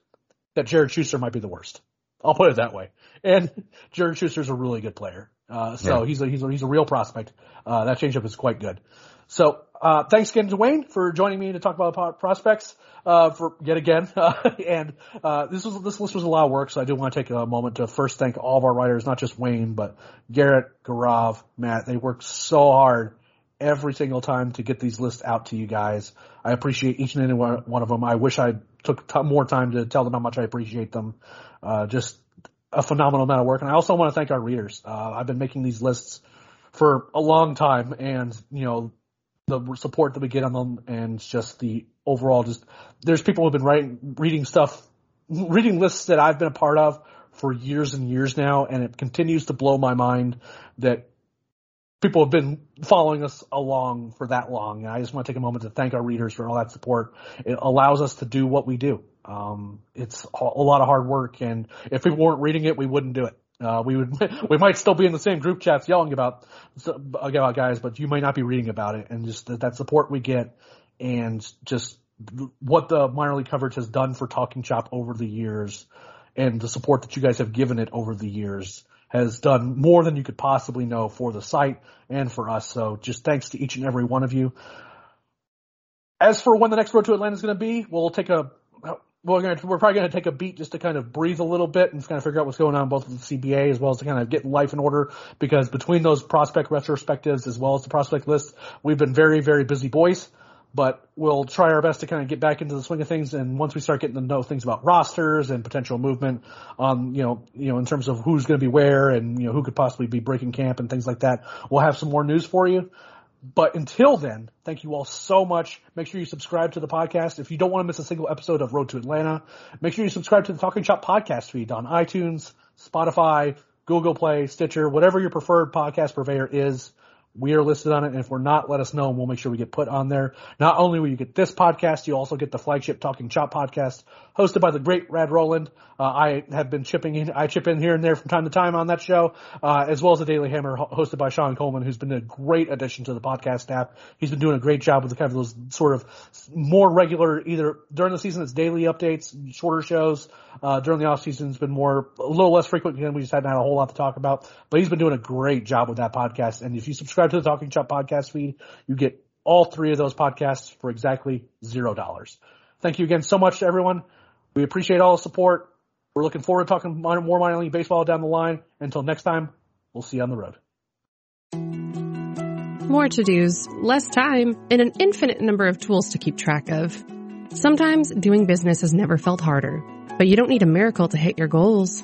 that Jared Shuster might be the worst. I'll put it that way. And Jared Shuster's a really good player. Uh, so yeah. he's a, he's a, he's a real prospect. Uh, that changeup is quite good. So, uh, thanks again to Wayne for joining me to talk about prospects, uh, for yet again. and, uh, this was, this list was a lot of work, so I do want to take a moment to first thank all of our writers, not just Wayne, but Garrett, Gaurav, Matt. They worked so hard every single time to get these lists out to you guys. I appreciate each and every one of them. I wish I took t- more time to tell them how much I appreciate them. Uh, just a phenomenal amount of work. And I also want to thank our readers. Uh, I've been making these lists for a long time and, you know, the support that we get on them and just the overall just, there's people who've been writing, reading stuff, reading lists that I've been a part of for years and years now. And it continues to blow my mind that people have been following us along for that long. And I just want to take a moment to thank our readers for all that support. It allows us to do what we do. Um, it's a lot of hard work, and if we weren't reading it, we wouldn't do it. Uh, we would, we might still be in the same group chats yelling about, about guys, but you might not be reading about it. And just that, that support we get and just what the minor league coverage has done for Talking Chop over the years and the support that you guys have given it over the years has done more than you could possibly know for the site and for us. So just thanks to each and every one of you. As for when the next road to Atlanta is going to be, we'll take a we're to, we're probably going to take a beat just to kind of breathe a little bit and kind of figure out what's going on both with the CBA as well as to kind of get life in order because between those prospect retrospectives as well as the prospect list, we've been very, very busy boys. But we'll try our best to kind of get back into the swing of things. And once we start getting to know things about rosters and potential movement on, you know, you know, in terms of who's going to be where and, you know, who could possibly be breaking camp and things like that, we'll have some more news for you. But until then, thank you all so much. Make sure you subscribe to the podcast. If you don't want to miss a single episode of Road to Atlanta, make sure you subscribe to the Talking Chop podcast feed on iTunes, Spotify, Google Play, Stitcher, whatever your preferred podcast purveyor is. We are listed on it, and if we're not, let us know, and we'll make sure we get put on there. Not only will you get this podcast, you also get the flagship Talking Chop podcast, hosted by the great Rad Roland. Uh, I have been chipping in, I chip in here and there from time to time on that show, uh, as well as the Daily Hammer, hosted by Sean Coleman, who's been a great addition to the podcast staff. He's been doing a great job with the kind of those sort of more regular, either during the season, it's daily updates, shorter shows. Uh, during the off season, it's been more, a little less frequent. Again, we just haven't had a whole lot to talk about, but he's been doing a great job with that podcast. And if you subscribe to the Talking Chop podcast feed, you get all three of those podcasts for exactly zero dollars. Thank you again so much to everyone. We appreciate all the support. We're looking forward to talking more minor league baseball down the line. Until next time, we'll see you on the road. more to-dos, less time, and an infinite number of tools to keep track of. Sometimes doing business has never felt harder, but you don't need a miracle to hit your goals.